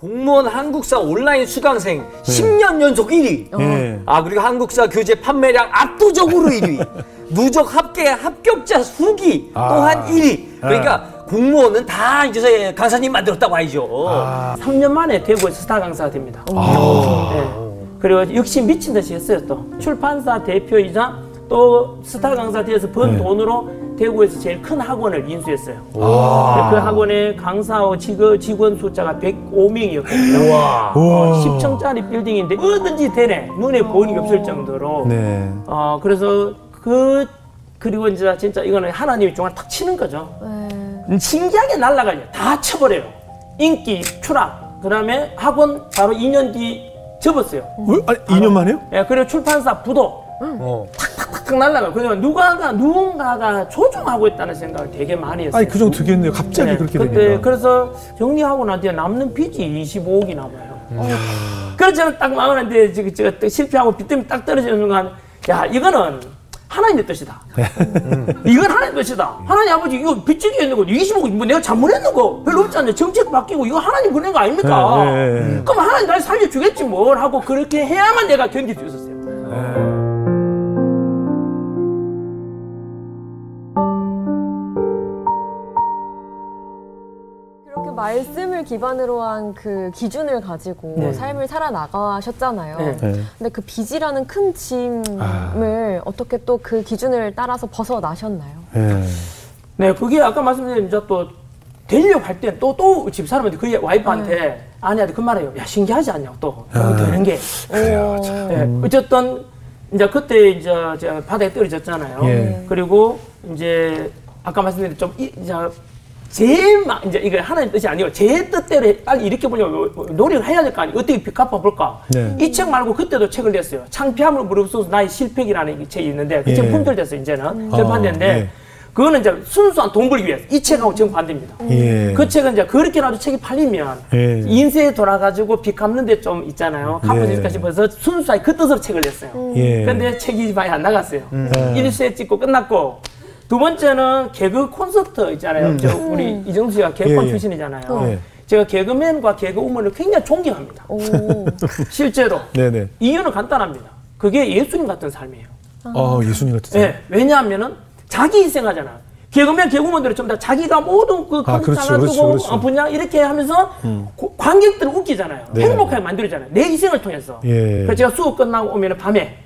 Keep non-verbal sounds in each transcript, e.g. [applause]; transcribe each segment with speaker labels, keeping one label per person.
Speaker 1: 공무원 한국사 온라인 수강생 10년 연속 1위.
Speaker 2: 예.
Speaker 1: 아 그리고 한국사 교재 판매량 압도적으로 1위. [laughs] 누적 합계 합격자 수기 또한 1위. 그러니까 공무원은 다 이제 강사님 만들었다고 알죠.
Speaker 3: 3년 만에 대구에서 스타 강사가 됩니다. 네. 그리고 역시 미친 듯이 했어요 또 출판사 대표이자 또 스타 강사 되어서 번 돈으로 대구에서 제일 큰 학원을 인수했어요. 그 학원의 강사와 직원, 직원 숫자가 105명이었거든요.
Speaker 2: 우와.
Speaker 3: 10층짜리 빌딩인데 뭐든지 되네. 눈에 보이는 게 없을 정도로.
Speaker 2: 네.
Speaker 3: 어, 그래서 그, 그리고 이제 진짜 이거는 하나님이 중앙 탁 치는 거죠.
Speaker 4: 네.
Speaker 3: 신기하게 날아가요. 다 쳐버려요. 인기, 추락. 그 다음에 학원 바로 2년 뒤 접었어요.
Speaker 2: 어? 아니, 2년 만에요?
Speaker 3: 예, 그리고 출판사 부도
Speaker 2: 어.
Speaker 3: 탁 탁 날아가요. 그냥 누가가, 누군가가 조종하고 있다는 생각을 되게 많이 했어요.
Speaker 2: 아니, 그 정도 되겠네요. 갑자기
Speaker 3: 네,
Speaker 2: 그렇게
Speaker 3: 근데
Speaker 2: 되니까.
Speaker 3: 그래서 정리하고 난 뒤에 남는 빚이 25억이 남아요. 그래서 저는 딱 마음에 지금 제가 딱 실패하고 빚 때문에 딱 떨어지는 순간, 야, 이거는 하나님의 뜻이다. 음. 이건 하나님의 뜻이다. 하나님 아버지, 이거 빚지기 있는 거, 25억, 뭐 내가 잘못했는 거 별로 없지 않냐. 정책 바뀌고, 이거 하나님 보낸 거 아닙니까?
Speaker 2: 네, 네, 네.
Speaker 3: 그럼 하나님 날 살려주겠지 뭘 하고 그렇게 해야만 내가 견딜 수 있었어요.
Speaker 4: 말씀을 기반으로 한 그 기준을 가지고
Speaker 3: 네.
Speaker 4: 삶을 살아나가셨잖아요.
Speaker 3: 네.
Speaker 2: 네.
Speaker 4: 근데 그 빚이라는 큰 짐을 어떻게 또 그 기준을 따라서 벗어나셨나요?
Speaker 2: 예.
Speaker 3: 네, 그게 아까 말씀드린 이제 또 되려고 할 때 또 또 집 사람한테 그 와이프한테
Speaker 4: 네.
Speaker 3: 아내한테 그 말해요. 야 신기하지 않냐고 또 너무 되는 게.
Speaker 2: 그래요. 참.
Speaker 3: 네, 어쨌든 이제 그때 이제 제가 바다에 떨어졌잖아요.
Speaker 2: 예.
Speaker 3: 그리고 이제 아까 말씀드린 좀 이- 이제 제일 막 이제 이거 하나님 뜻이 아니고 제 뜻대로 빨리 이렇게 보려고 노력을 해야 될 거 아니에요. 어떻게 빚 갚아 볼까?
Speaker 2: 네.
Speaker 3: 이책 말고 그때도 책을 냈어요. 창피함을 무릅쓰고 나의 실패기라는 이 책이 있는데 그책
Speaker 2: 예.
Speaker 3: 품절됐어요 이제는
Speaker 2: 아,
Speaker 3: 절판됐는데
Speaker 2: 예.
Speaker 3: 그거는 이제 순수한 돈 벌기 위해서 이 책하고 지금 반대입니다.
Speaker 2: 예.
Speaker 3: 그 책은 이제 그렇게라도 책이 팔리면
Speaker 2: 예.
Speaker 3: 인쇄에 돌아가지고 빚 갚는 데 좀 있잖아요. 갚아질까
Speaker 2: 예.
Speaker 3: 싶어서 순수하게 그 뜻으로 책을 냈어요.
Speaker 2: 예.
Speaker 3: 근데 책이 많이 안 나갔어요.
Speaker 2: 음.
Speaker 3: 일 1세 찍고 끝났고 두 번째는 개그 콘서트 있잖아요. 저 우리 이정수 씨가 개그콘
Speaker 2: 음. 예, 예.
Speaker 3: 출신이잖아요.
Speaker 2: 예.
Speaker 3: 제가 개그맨과 개그우먼을 굉장히 존경합니다.
Speaker 4: 오. [laughs]
Speaker 3: 실제로
Speaker 2: 네네.
Speaker 3: 이유는 간단합니다. 그게 예수님 같은 삶이에요.
Speaker 2: 아, 예수님 같은.
Speaker 3: 예, 왜냐하면은 자기 희생하잖아. 개그맨 개그맨들은 전부 다 자기가 모든 그
Speaker 2: 아, 그렇죠,
Speaker 3: 컨텐츠
Speaker 2: 그렇죠,
Speaker 3: 두고
Speaker 2: 그렇죠.
Speaker 3: 어, 분야 이렇게 하면서 고- 관객들을 웃기잖아요.
Speaker 2: 네.
Speaker 3: 행복하게 만들잖아요. 내 희생을 통해서.
Speaker 2: 예.
Speaker 3: 그래서 제가 수업 끝나고 오면 밤에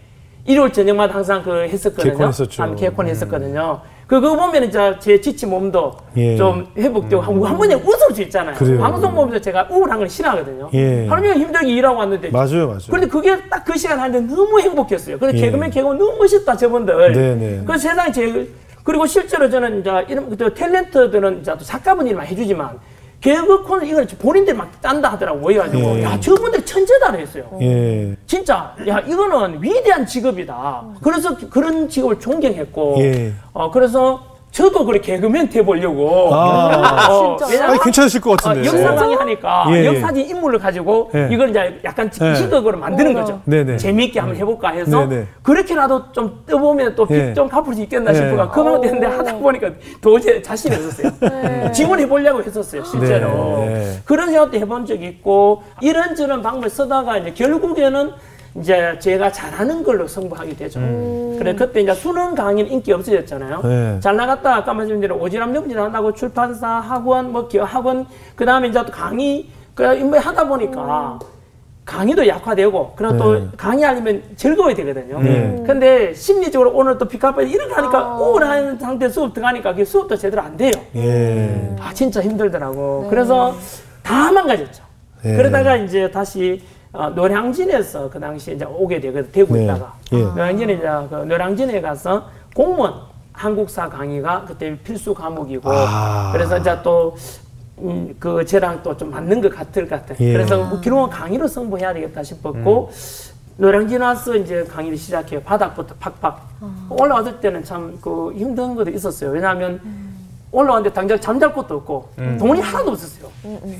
Speaker 3: 일요일 저녁마다 항상 그 했었거든요.
Speaker 2: 개콘 했었죠.
Speaker 3: 밤 개콘 했었거든요. 그거 보면 이제 제 지친 몸도
Speaker 2: 예.
Speaker 3: 좀 회복되고 한, 한 번에 웃을 수 있잖아요.
Speaker 2: 그래요.
Speaker 3: 방송 보면서 제가 우울한 걸 싫어하거든요.
Speaker 2: 예.
Speaker 3: 하루 종일 힘들게 일하고 왔는데
Speaker 2: 맞아요, 맞아요.
Speaker 3: 그런데 그게 딱 그 시간 하는데 너무 행복했어요. 그래서
Speaker 2: 예.
Speaker 3: 개그맨 개그맨 너무 멋있다 저분들.
Speaker 2: 네네.
Speaker 3: 그 세상에 제일 그리고 실제로 저는 이제 이런 그 탤런트들은 이제 또 작가분들이 많이 해주지만 개그콘을 이걸 본인들이 막 딴다 하더라고 모여가지고
Speaker 2: 예.
Speaker 3: 야 저분들이 천재다 그랬어요.
Speaker 2: 예.
Speaker 3: 진짜 야 이거는 위대한 직업이다. 그래서 그런 직업을 존경했고
Speaker 2: 예.
Speaker 3: 어 그래서 저도 그래 개그맨 돼 보려고.
Speaker 2: 아.
Speaker 3: 어,
Speaker 4: 진짜요?
Speaker 3: 왜냐면
Speaker 2: 아니, 괜찮으실 것
Speaker 3: 어,
Speaker 2: 같은데.
Speaker 3: 역사 강의 하니까
Speaker 2: 예, 예.
Speaker 3: 역사진 인물을 가지고
Speaker 2: 예.
Speaker 3: 이걸 이제 약간
Speaker 2: 예.
Speaker 3: 희극으로 만드는 거죠.
Speaker 2: 네네.
Speaker 3: 재미있게 한번 해볼까 해서
Speaker 2: 네네.
Speaker 3: 그렇게라도 좀 떠보면 또
Speaker 2: 예.
Speaker 3: 빚좀 갚을 수 있겠나
Speaker 2: 예.
Speaker 3: 싶어가 그만 됐는데 하다 보니까 도저히 자신이 없었어요. [laughs] 지원해 보려고 했었어요, 실제로.
Speaker 2: 네.
Speaker 3: 그런 생각도 해본 적이 있고 이런저런 방법을 쓰다가 이제 결국에는 이제 제가 잘하는 걸로 승부하게 되죠. 그래 그때 이제 수능 강의는 인기 없어졌잖아요.
Speaker 2: 네.
Speaker 3: 잘 나갔다 아까 말씀드린 오지랖 넘지 한다고 출판사 학원 뭐 기업 학원 그 다음에 이제 또 강의 그 인물 하다 보니까 강의도 약화되고 그리고 또
Speaker 2: 네.
Speaker 3: 강의하려면 즐거워야 되거든요.
Speaker 2: 네.
Speaker 3: 근데 심리적으로 오늘 또 피카파 이렇게 하니까
Speaker 4: 아.
Speaker 3: 우울한 상태 수업 들어가니까 그게 수업도 제대로 안 돼요.
Speaker 2: 예.
Speaker 3: 아 진짜 힘들더라고. 그래서 다 망가졌죠.
Speaker 2: 네.
Speaker 3: 그러다가 이제 다시 어, 노량진에서 그 당시 이제 오게 되거든 대구
Speaker 2: 네.
Speaker 3: 있다가
Speaker 2: 예.
Speaker 3: 노량진에 이제 그 노량진에 가서 공무원 한국사 강의가 그때 필수 과목이고
Speaker 2: 아.
Speaker 3: 그래서 이제 또 음, 그 저랑 또 좀 맞는 것 같을 것 같아.
Speaker 2: 예.
Speaker 3: 그래서 뭐 기록은 강의로 승부해야 되겠다 싶었고 노량진 와서 이제 강의를 시작해요. 바닥부터 팍팍. 올라왔을 때는 참 그 힘든 것도 있었어요. 왜냐하면 올라왔는데 당장 잠잘 곳도 없고 돈이 하나도 없었어요.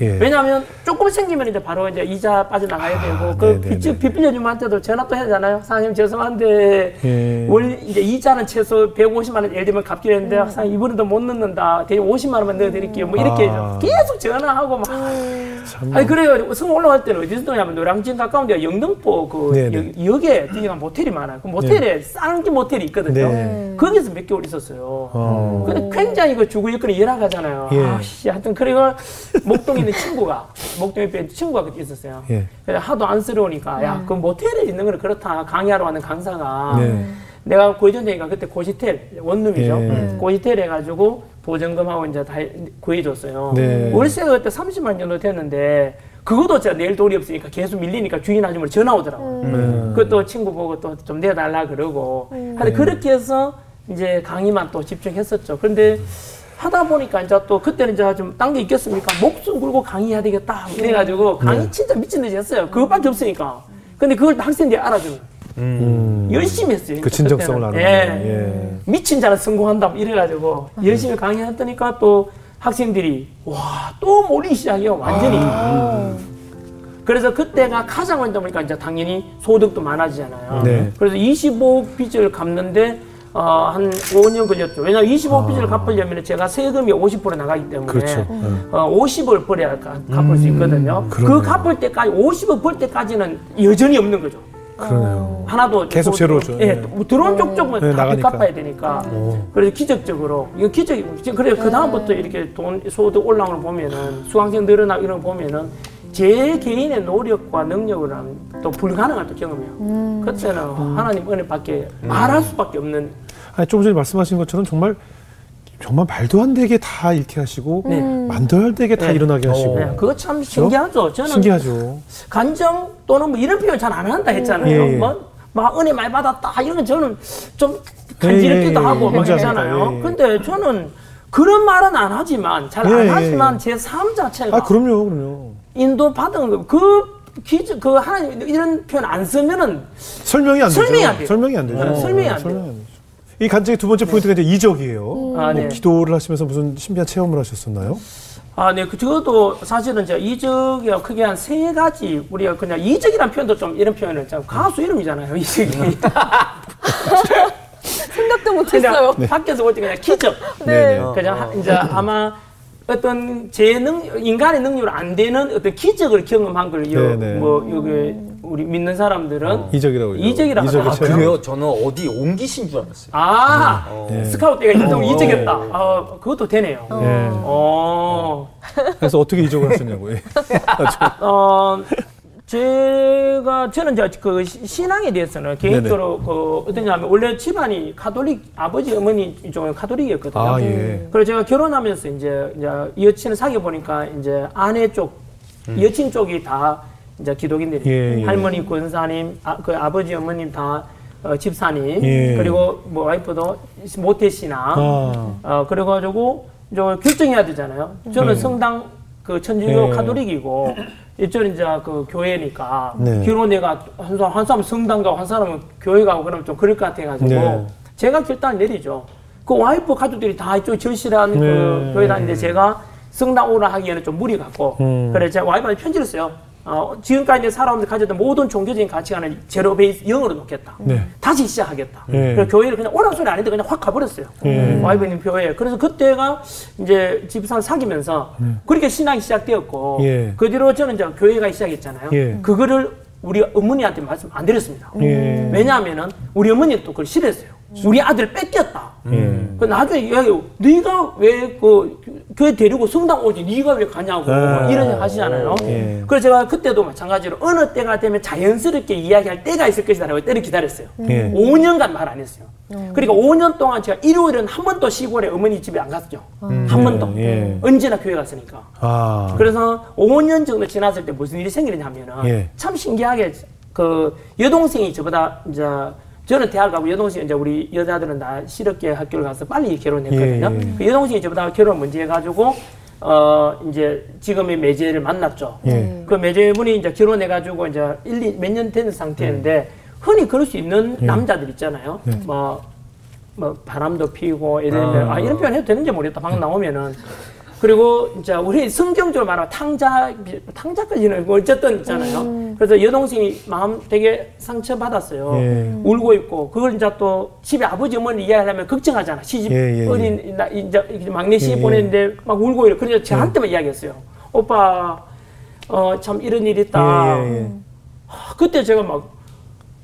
Speaker 2: 예.
Speaker 3: 왜냐하면 조금 생기면 이제 바로 이제 이자 빠져나가야 되고 그
Speaker 2: 네네네.
Speaker 3: 빚, 빚 빌려주면한테도 전화 또 해야 되잖아요. 사장님 죄송한데
Speaker 2: 예.
Speaker 3: 월 이제 이자는 최소 150만 원 예를 들면 갚기로 했는데 사장님 이번에도 못 넣는다. 대신 50만 원만 넣어드릴게요. 뭐 이렇게
Speaker 2: 아.
Speaker 3: 계속 전화하고 막
Speaker 2: 참.
Speaker 3: 아니 그래요. 성 올라갈 때는 어디서 뜨냐면 노량진 가까운 데가 영등포 그
Speaker 2: 네네.
Speaker 3: 역- 역에 뛰어간 모텔이 많아요. 그 모텔에 싼게 모텔이 있거든요.
Speaker 2: 네.
Speaker 3: 거기서 몇 개월 있었어요.
Speaker 2: 어.
Speaker 3: 근데 굉장히 그 주거 여건이 열악하잖아요.
Speaker 2: 예.
Speaker 3: 아씨, 하여튼 그리고 목동에 있는 친구가 [laughs] 목동에 있는 친구가 그때 있었어요.
Speaker 2: 예.
Speaker 3: 그래서 하도 안쓰러우니까 야, 그 모텔에 있는 거는 그렇다. 강의하러 왔는 강사가
Speaker 2: 네.
Speaker 3: 내가 고위전쟁이니까 그때 고시텔 원룸이죠.
Speaker 2: 예.
Speaker 3: 고시텔 해가지고 보증금하고 이제 다 구해줬어요.
Speaker 2: 네.
Speaker 3: 월세가 그때 30만 정도 됐는데 그것도 제가 내일 돈이 없으니까 계속 밀리니까 주인 아줌마 전화 오더라고.
Speaker 2: 네.
Speaker 3: 그것도 친구 보고 또 좀 내달라 그러고. 근데 그렇게 해서 이제 강의만 또 집중했었죠. 그런데 하다 보니까 이제 또 그때는 이제 좀딴 게 있겠습니까? 목숨 걸고 강의해야 되겠다. 이래가지고 강의
Speaker 2: 네.
Speaker 3: 진짜 미친 듯이 했어요. 그것밖에 없으니까. 근데 그걸 학생들이 알아주는.
Speaker 2: 음.
Speaker 3: 열심히 했어요.
Speaker 2: 그 진정성을. 알아주는.
Speaker 3: 예.
Speaker 2: 예.
Speaker 3: 미친 자는 성공한다. 뭐 이래가지고 열심히 강의했더니까 또 학생들이 와 또 몰리기 시작해요. 완전히. 그래서 그때가 가장 원다 보니까 이제 당연히 소득도 많아지잖아요.
Speaker 2: 네.
Speaker 3: 그래서 25 빚을 갚는데 어, 한 5년 걸렸죠. 왜냐하면 25 빚을 갚으려면 제가 세금이 50% 나가기 때문에
Speaker 2: 아. 그렇죠.
Speaker 3: 어, 50을 벌어야 가- 갚을 수 있거든요. 그
Speaker 2: 그러네요.
Speaker 3: 갚을 때까지 50을 벌 때까지는 여전히 없는 거죠.
Speaker 2: 그러네요.
Speaker 3: 하나도
Speaker 2: 계속
Speaker 3: 또-
Speaker 2: 제로죠.
Speaker 3: 예,
Speaker 2: 네.
Speaker 3: 또 들어온 쪽쪽은
Speaker 2: 네,
Speaker 3: 다
Speaker 2: 나가니까.
Speaker 3: 갚아야 되니까. 그래서 기적적으로 이거 기적이 그래 그 다음부터 이렇게 돈 소득 올라오는 거 보면은 수강생 늘어나 이런 거 보면은 제 개인의 노력과 능력으로는 또 불가능한 또 경험이에요. 그때는 하나님 은혜밖에 말할 수밖에 없는
Speaker 2: 아니, 조금 전에 말씀하신 것처럼 정말 정말 말도 안 되게 다 잃게 하시고
Speaker 3: 네.
Speaker 2: 만도 안 되게 다
Speaker 3: 네.
Speaker 2: 일어나게 하시고
Speaker 3: 네, 그거 참 신기하죠. 저는
Speaker 2: 신기하죠.
Speaker 3: 간정 또는 뭐 이런 표현 잘 안 한다 했잖아요.
Speaker 2: 예, 예.
Speaker 3: 뭐, 막 은혜 많이 받았다 이런 건 저는 좀
Speaker 2: 예,
Speaker 3: 간지럽기도
Speaker 2: 예, 예.
Speaker 3: 하고 막.
Speaker 2: 예, 예.
Speaker 3: 근데 저는 그런 말은 안 하지만 잘 안 하지만
Speaker 2: 예.
Speaker 3: 제삶 자체가
Speaker 2: 아, 그럼요, 그럼요.
Speaker 3: 인도 받은 거, 그 기적 그 하나님 이런 표현 안 쓰면은
Speaker 2: 설명이 안 되죠.
Speaker 3: 설명이 안 돼요.
Speaker 2: 설명이 안 되죠.
Speaker 3: 네, 설명이 안
Speaker 2: 설명 이 간증의 두 번째 포인트가 이제 이적이에요.
Speaker 3: 아,
Speaker 2: 뭐
Speaker 3: 네.
Speaker 2: 기도를 하시면서 무슨 신비한 체험을 하셨었나요?
Speaker 3: 아, 네, 그, 저도 사실은 제가 이적이 크게 한 세 가지, 우리가 그냥 이적이란 표현도 좀 이런 표현을 참 가수 이름이잖아요, 이적이. [laughs]
Speaker 4: 생각도 못했어요.
Speaker 3: 그냥 [laughs] 밖에서 볼때 그냥 기적.
Speaker 2: 네.
Speaker 3: 그냥 하- 이제 아마 어떤 제 능, 인간의 능력으로 안 되는 어떤 기적을 경험한 걸, 요,
Speaker 2: 네, 네.
Speaker 3: 뭐, 여기, 우리 믿는 사람들은
Speaker 2: 이적이라고 그러죠.
Speaker 3: 이적이라고
Speaker 2: 이적의
Speaker 3: 하죠.
Speaker 1: 아. 그래요? 저는 어디 옮기신 줄 알았어요.
Speaker 3: 아,
Speaker 2: 네.
Speaker 3: 스카우트 때가 이적
Speaker 1: 어.
Speaker 3: 이적했다. 아, 그것도 되네요.
Speaker 2: 예.
Speaker 3: 어,
Speaker 2: 그래서 어떻게 이적을 하셨냐고요. [laughs]
Speaker 3: 어, 제가 저는 이제 그 시- 신앙에 대해서는 개인적으로 그 어떠냐면 원래 집안이 카톨릭 아버지 어머니 쪽은 카톨릭이었거든요.
Speaker 2: 아, 예.
Speaker 3: 그래서 제가 결혼하면서 이제 이제 여친을 사귀어 보니까 이제 아내 쪽 여친 쪽이 다 이제 기독인들이
Speaker 2: 음. 예, 예.
Speaker 3: 할머니 권사님 아, 그 아버지 어머님 다 어, 집사님
Speaker 2: 예.
Speaker 3: 그리고 뭐 와이프도 모태 신앙
Speaker 2: 아.
Speaker 3: 어, 그래가지고 저 결정해야 되잖아요. 저는
Speaker 2: 네.
Speaker 3: 성당 그 천주교
Speaker 2: 네.
Speaker 3: 카톨릭이고 이쪽은 이제 그 교회니까
Speaker 2: 네.
Speaker 3: 결혼 내가 한 사람 한 사람 성당 가고 한 사람은 교회 가고 그러면 좀 그럴 것 같아가지고
Speaker 2: 네.
Speaker 3: 제가 결단을 내리죠. 그 와이프 가족들이 다 이쪽 절실한
Speaker 2: 네.
Speaker 3: 그 교회 다니는데 제가 성당 오라 하기에는 좀 무리 같고
Speaker 2: 음.
Speaker 3: 그래 제가 와이프한테 편지를 써요. 어, 지금까지 사람들 가졌던 모든 종교적인 가치관을 제로 베이스 영어로 놓겠다.
Speaker 2: 네.
Speaker 3: 다시 시작하겠다.
Speaker 2: 네.
Speaker 3: 그래서 교회를 그냥 오라 소리 안 했는데 그냥 확 가버렸어요.
Speaker 2: 네.
Speaker 3: 와이프님 교회에. 그래서 그때가 이제 집사를 사귀면서 그렇게 신앙이 시작되었고
Speaker 2: 예.
Speaker 3: 그 뒤로 저는 이제 교회 가기 시작했잖아요.
Speaker 2: 예.
Speaker 3: 그거를 우리 어머니한테 말씀 안 드렸습니다.
Speaker 2: 예.
Speaker 3: 왜냐하면은 우리 어머니는 또 그걸 싫어했어요. 우리 아들 뺏겼다.
Speaker 2: 예.
Speaker 3: 그 나중에 이야기 네가 왜 그 교회 데리고 성당 오지 네가 왜 가냐고
Speaker 2: 아.
Speaker 3: 이런 하시잖아요.
Speaker 2: 예.
Speaker 3: 그래서 제가 그때도 마찬가지로 어느 때가 되면 자연스럽게 이야기할 때가 있을 것이다라고 때를 기다렸어요.
Speaker 2: 예.
Speaker 3: 5년간 말 안 했어요. 그러니까 5년 동안 제가 일요일은 한 번도 시골에 어머니 집에 안 갔죠. 한 번도.
Speaker 2: 예.
Speaker 3: 언제나 교회 갔으니까.
Speaker 2: 아.
Speaker 3: 그래서 5년 정도 지났을 때 무슨 일이 생기냐면은
Speaker 2: 예.
Speaker 3: 참 신기하게 그 여동생이 저보다 이제 저는 대학 가고 여동생이 이제 우리 여자들은 다 실업계 학교를 가서 빨리 결혼했거든요.
Speaker 2: 예, 예.
Speaker 3: 그 여동생이 저보다 결혼 문제 해가지고 어 이제 지금의 매제를 만났죠.
Speaker 2: 예.
Speaker 3: 그 매제분이 이제 결혼해가지고 이제 1, 몇년 된 상태인데 흔히 그럴 수 있는 남자들 있잖아요. 뭐, 뭐 바람도 피고 이러면 아, 이런 표현 해도 되는지 모르겠다. 방금 나오면은 그리고 이제 우리 성경적으로 말하면 탕자 탕자까지는 뭐 어쨌든 있잖아요. 그래서 여동생이 마음 되게 상처 받았어요.
Speaker 2: 예.
Speaker 3: 울고 있고 그걸 이제 또 집에 아버지 어머니 이야기하면 걱정하잖아. 시집
Speaker 2: 예, 예,
Speaker 3: 어린 나 이제 막내 시집
Speaker 2: 예, 예.
Speaker 3: 보냈는데 막 울고 이래. 그래서 저한테만 이야기했어요. 오빠 어, 참 이런 일이 있다.
Speaker 2: 예, 예, 예.
Speaker 3: 아, 그때 제가 막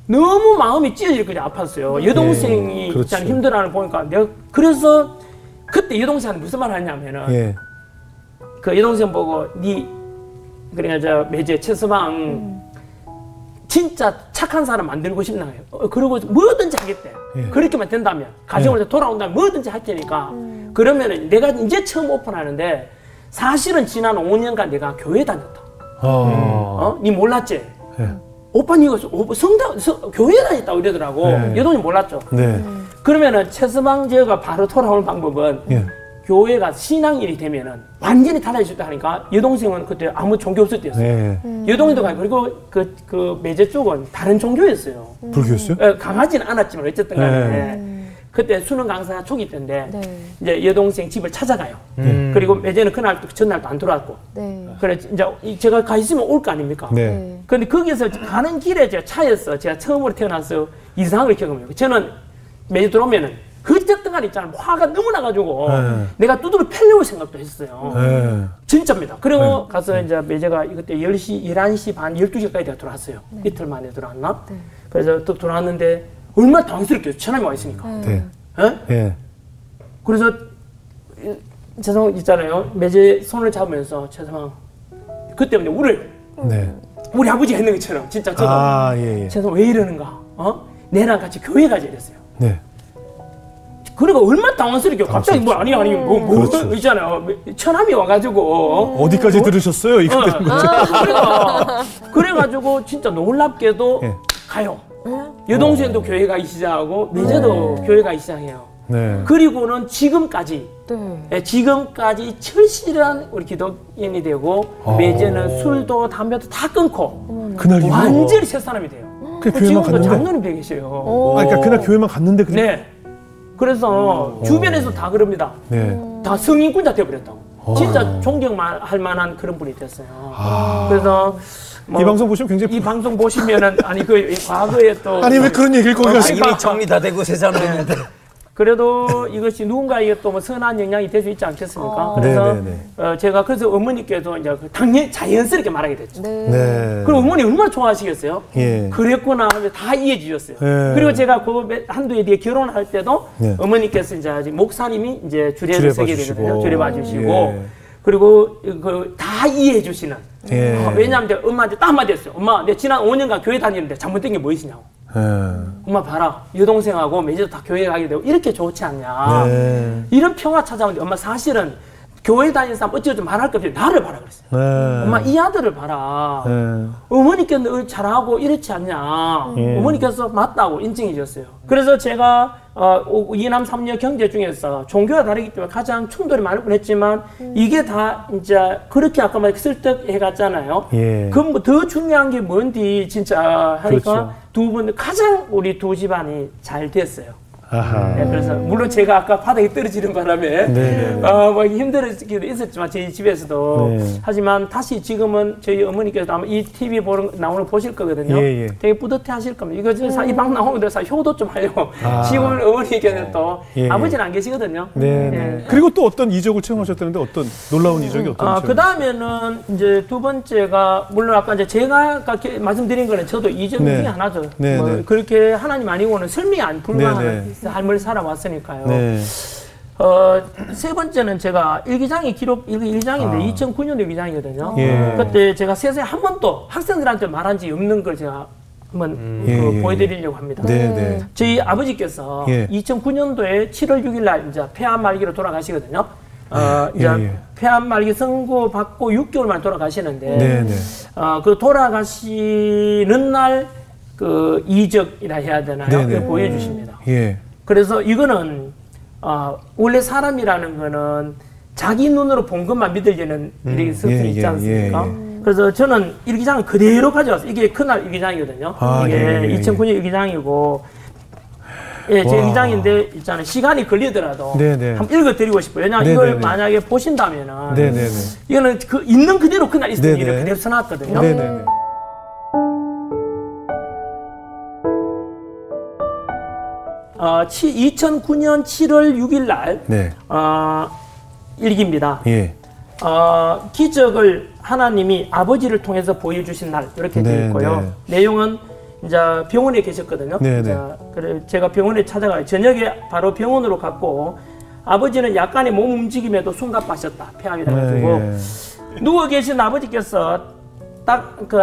Speaker 3: 너무 마음이 찢어질 거리 아팠어요. 여동생이
Speaker 2: 예, 그렇죠.
Speaker 3: 참 힘들어하는 거 보니까 내가 그래서 그때 여동생한테 무슨 말 하냐면은
Speaker 2: 예.
Speaker 3: 그 여동생 보고 니 그러니까 저 매제 최서방 진짜 착한 사람 만들고 싶나 해요. 어, 그러고 뭐든지 하겠대.
Speaker 2: 예.
Speaker 3: 그렇게만 된다면 가정을 돌아온다면 뭐든지 할 테니까 그러면은 내가 이제 처음 오픈하는데 사실은 지난 5년간 내가 교회 다녔다.
Speaker 2: 어.
Speaker 3: 어? 니 몰랐지?
Speaker 2: 예.
Speaker 3: 오빠 니가 오- 성당 서- 교회 다녔다 이러더라고.
Speaker 2: 네.
Speaker 3: 여동이 몰랐죠.
Speaker 2: 네.
Speaker 3: 그러면은 최서방 제가 바로 돌아올 방법은
Speaker 2: 예.
Speaker 3: 교회가 신앙일이 되면은 완전히 달라질 수 있다 하니까 여동생은 그때 아무 종교 없을 때였어요.
Speaker 2: 네.
Speaker 3: 여동이도 가고 그리고 그, 그 매제 쪽은 다른 종교였어요.
Speaker 2: 불교였어요?
Speaker 3: 어, 강하지는 않았지만 어쨌든 간에
Speaker 2: 네.
Speaker 3: 그때 수능 강사 초기 때인데
Speaker 4: 네.
Speaker 3: 이제 여동생 집을 찾아가요.
Speaker 1: 음.
Speaker 3: 그리고 매제는 그날 또 전날도 안 들어왔고
Speaker 4: 네.
Speaker 3: 그래 이제 이- 제가 가 있으면 올 거 아닙니까?
Speaker 2: 네.
Speaker 4: 네.
Speaker 3: 근데 거기서 가는 길에 제가 차에서 제가 처음으로 태어나서 이상을 경험해요. 저는 매주 들어오면은 어쨌든 간에 있잖아요. 화가 너무 나가지고
Speaker 2: 네.
Speaker 3: 내가 두드려 패려올 생각도 했어요.
Speaker 2: 네.
Speaker 3: 진짜입니다. 그리고 가서 이제 매제가 그때 10시, 11시 반, 12시까지 내가 들어왔어요. 이틀 만에 들어왔나?
Speaker 4: 네.
Speaker 3: 그래서 또 들어왔는데 얼마나 당황스럽게 전화가 와 있으니까.
Speaker 2: 네.
Speaker 3: 예?
Speaker 2: 예.
Speaker 3: 그래서 이- 죄송 있잖아요. 매제 손을 잡으면서 죄송 그때 이제 우리
Speaker 2: 네.
Speaker 3: 우리 아버지가 했는 것처럼 진짜 저도
Speaker 2: 아, 예, 예.
Speaker 3: 죄송 왜 이러는가? 어? 내랑 같이 교회 가자 이랬어요.
Speaker 2: 네.
Speaker 3: 그러니까 얼마나 당황스럽게 갑자기 뭐 아니 아니 뭐, 뭐
Speaker 2: 그렇죠.
Speaker 3: 있잖아요. 처남이 와가지고 어?
Speaker 2: 어디까지 들으셨어요? 이거
Speaker 3: 어. 그러니까 그래가지고 진짜 놀랍게도
Speaker 2: 예.
Speaker 3: 가요. 여동생도 교회 가기 시작하고 매제도 교회 가기 시작해요.
Speaker 2: 네.
Speaker 3: 그리고는 지금까지
Speaker 4: 네.
Speaker 3: 예, 지금까지 철실한 우리 기독인이 되고
Speaker 2: 어.
Speaker 3: 매제는 술도 담배도 다 끊고
Speaker 2: 그날
Speaker 3: 완전히 새 사람이 돼요.
Speaker 2: 그 교회만
Speaker 3: 지금도
Speaker 2: 갔는데.
Speaker 3: 장로님 돼 계세요.
Speaker 4: 오.
Speaker 2: 아, 그러니까 그날 교회만 갔는데 그냥
Speaker 3: 네. 그래서 주변에서 다 그럽니다.
Speaker 2: 네.
Speaker 3: 다 성인군자 되어버렸다고.
Speaker 2: 어.
Speaker 3: 진짜 존경할 만한 그런 분이 됐어요.
Speaker 2: 아.
Speaker 3: 그래서 뭐
Speaker 2: 이 방송 보시면 굉장히
Speaker 3: 이 방송 보시면은 아니 그 과거에 또
Speaker 2: 아니 왜 그런 얘기를 거기
Speaker 1: 아,
Speaker 2: 가서
Speaker 1: 이미 정리 다 되고 새 사람 됐는데.
Speaker 3: 그래도 이것이 누군가에게 또 뭐 선한 영향이 될 수 있지 않겠습니까?
Speaker 4: 어.
Speaker 3: 그래서
Speaker 2: 네, 네,
Speaker 3: 어, 제가 그래서 어머니께도 이제 그 당연 자연스럽게 말하게 됐죠.
Speaker 4: 네.
Speaker 2: 네.
Speaker 3: 그럼 어머니 얼마나 좋아하시겠어요?
Speaker 2: 예.
Speaker 3: 그랬구나 하면 다 이해해 주셨어요.
Speaker 2: 예.
Speaker 3: 그리고 제가 그 몇- 한두 해 뒤에 결혼할 때도
Speaker 2: 예.
Speaker 3: 어머니께서 이제 목사님이 이제 주례를
Speaker 2: 주례
Speaker 3: 쓰게. 되거든요. 주례 봐주시고.
Speaker 2: 예.
Speaker 3: 그리고 그 다 이해해 주시는.
Speaker 2: 예.
Speaker 3: 어, 왜냐하면 제가 엄마한테 딱 한마디 했어요. 엄마, 내가 지난 5년간 교회 다니는데 잘못된 게 뭐 있으냐고.
Speaker 2: 예.
Speaker 3: 엄마 봐라. 여동생하고 매주도 다 교회 가게 되고 이렇게 좋지 않냐.
Speaker 2: 네.
Speaker 3: 이런 평화 찾아오는데 엄마 사실은 교회 다니는 사람 어찌 좀 말할 것 없이 나를 봐라 그랬어요.
Speaker 2: 네.
Speaker 3: 엄마 이 아들을 봐라.
Speaker 2: 네.
Speaker 3: 어머니께서 늘 잘하고 이렇지 않냐.
Speaker 2: 예.
Speaker 3: 어머니께서 맞다고 인정해 줬어요. 그래서 제가 어, 오- 이남 삼녀 경제 중에서 종교가 다르기 때문에 가장 충돌이 많을 뻔했지만 이게 다 이제 그렇게 아까 말 설득해 갔잖아요.
Speaker 2: 예.
Speaker 3: 그럼 뭐 더 중요한 게 뭔지 진짜 하니까
Speaker 2: 그렇죠.
Speaker 3: 두분 가장 우리 두 집안이 잘 됐어요.
Speaker 2: 아하.
Speaker 3: 네, 그래서 물론 제가 아까 바닥에 떨어지는 바람에
Speaker 2: 네네네.
Speaker 3: 어, 뭐 힘들었기도 있었지만 저희 집에서도
Speaker 2: 네.
Speaker 3: 하지만 다시 지금은 저희 어머니께서 아마 이 TV 보는 나오는 거 보실 거거든요.
Speaker 2: 예, 예.
Speaker 3: 되게 뿌듯해하실 겁니다. 이거 진짜 이방 나오면 사 효도 좀 하려고.
Speaker 2: 아. [laughs]
Speaker 3: 지금 어머니께서 또
Speaker 2: 예, 예.
Speaker 3: 아버지는 안 계시거든요.
Speaker 2: 네. 네.
Speaker 3: 예.
Speaker 2: 그리고 또 어떤 이적을 체험하셨다는데 어떤 놀라운 이적이 어떤
Speaker 3: 아, 그 다음에는 이제 두 번째가, 물론 아까 이제 제가 말씀드린 거는 저도
Speaker 2: 네.
Speaker 3: 중에 하나죠.
Speaker 2: 네,
Speaker 3: 뭐
Speaker 2: 네.
Speaker 3: 그렇게 하나님 아니고는 설명이 안 불가능한
Speaker 2: 네,
Speaker 3: 삶을 살아왔으니까요.
Speaker 2: 네.
Speaker 3: 어, 세 번째는 제가 일기장이 기록, 일기 일기장인데
Speaker 2: 아.
Speaker 3: 2009년도 일기장이거든요.
Speaker 2: 예.
Speaker 3: 그때 제가 세상에 한 번도 학생들한테 말한 적이 없는 걸 제가 한번
Speaker 2: 예,
Speaker 3: 그
Speaker 2: 예,
Speaker 3: 보여드리려고 합니다.
Speaker 2: 네, 네.
Speaker 3: 저희 아버지께서
Speaker 2: 예.
Speaker 3: 2009년도에 7월 6일 날 이제 폐암 말기로 돌아가시거든요. 어, 이제
Speaker 2: 예, 예.
Speaker 3: 폐암 말기 선고 받고 6개월 만에 돌아가시는데,
Speaker 2: 네, 네.
Speaker 3: 어, 그 돌아가시는 날 그 이적이라 해야 되나요?
Speaker 2: 네, 네.
Speaker 3: 보여주십니다.
Speaker 2: 예.
Speaker 3: 그래서 이거는 어, 원래 사람이라는 거는 자기 눈으로 본 것만 믿으려는 일이 있을 수
Speaker 2: 예,
Speaker 3: 있지
Speaker 2: 예,
Speaker 3: 않습니까?
Speaker 2: 예,
Speaker 3: 그래서 저는 일기장을 그대로 가져왔어요. 이게 그날 일기장이거든요.
Speaker 2: 아,
Speaker 3: 이게
Speaker 2: 예, 예, 예.
Speaker 3: 2009년 일기장이고, 예, 제
Speaker 2: 와.
Speaker 3: 일기장인데 있잖아요. 시간이 걸리더라도
Speaker 2: 네, 네.
Speaker 3: 한번 읽어드리고 싶어요. 왜냐하면
Speaker 2: 네,
Speaker 3: 이걸
Speaker 2: 네, 네.
Speaker 3: 만약에 보신다면은
Speaker 2: 네, 네, 네.
Speaker 3: 이거는 그 있는 그대로 그날 있었던. 일을 그대로 써놨거든요.
Speaker 2: 네, 네, 네.
Speaker 3: 어, 2009년 7월 6일 날
Speaker 2: 네.
Speaker 3: 어, 일기입니다.
Speaker 2: 예.
Speaker 3: 어, 기적을 하나님이 아버지를 통해서 보여주신 날 이렇게 되어
Speaker 2: 네,
Speaker 3: 있고요. 내용은 이제 병원에 계셨거든요.
Speaker 2: 네, 네.
Speaker 3: 자, 그래 제가 병원에 찾아가요. 저녁에 바로 병원으로 갔고 아버지는 약간의 몸 움직임에도 숨가빠셨다. 폐암이 돼가지고
Speaker 2: 네,
Speaker 3: 누워 계신 아버지께서 딱그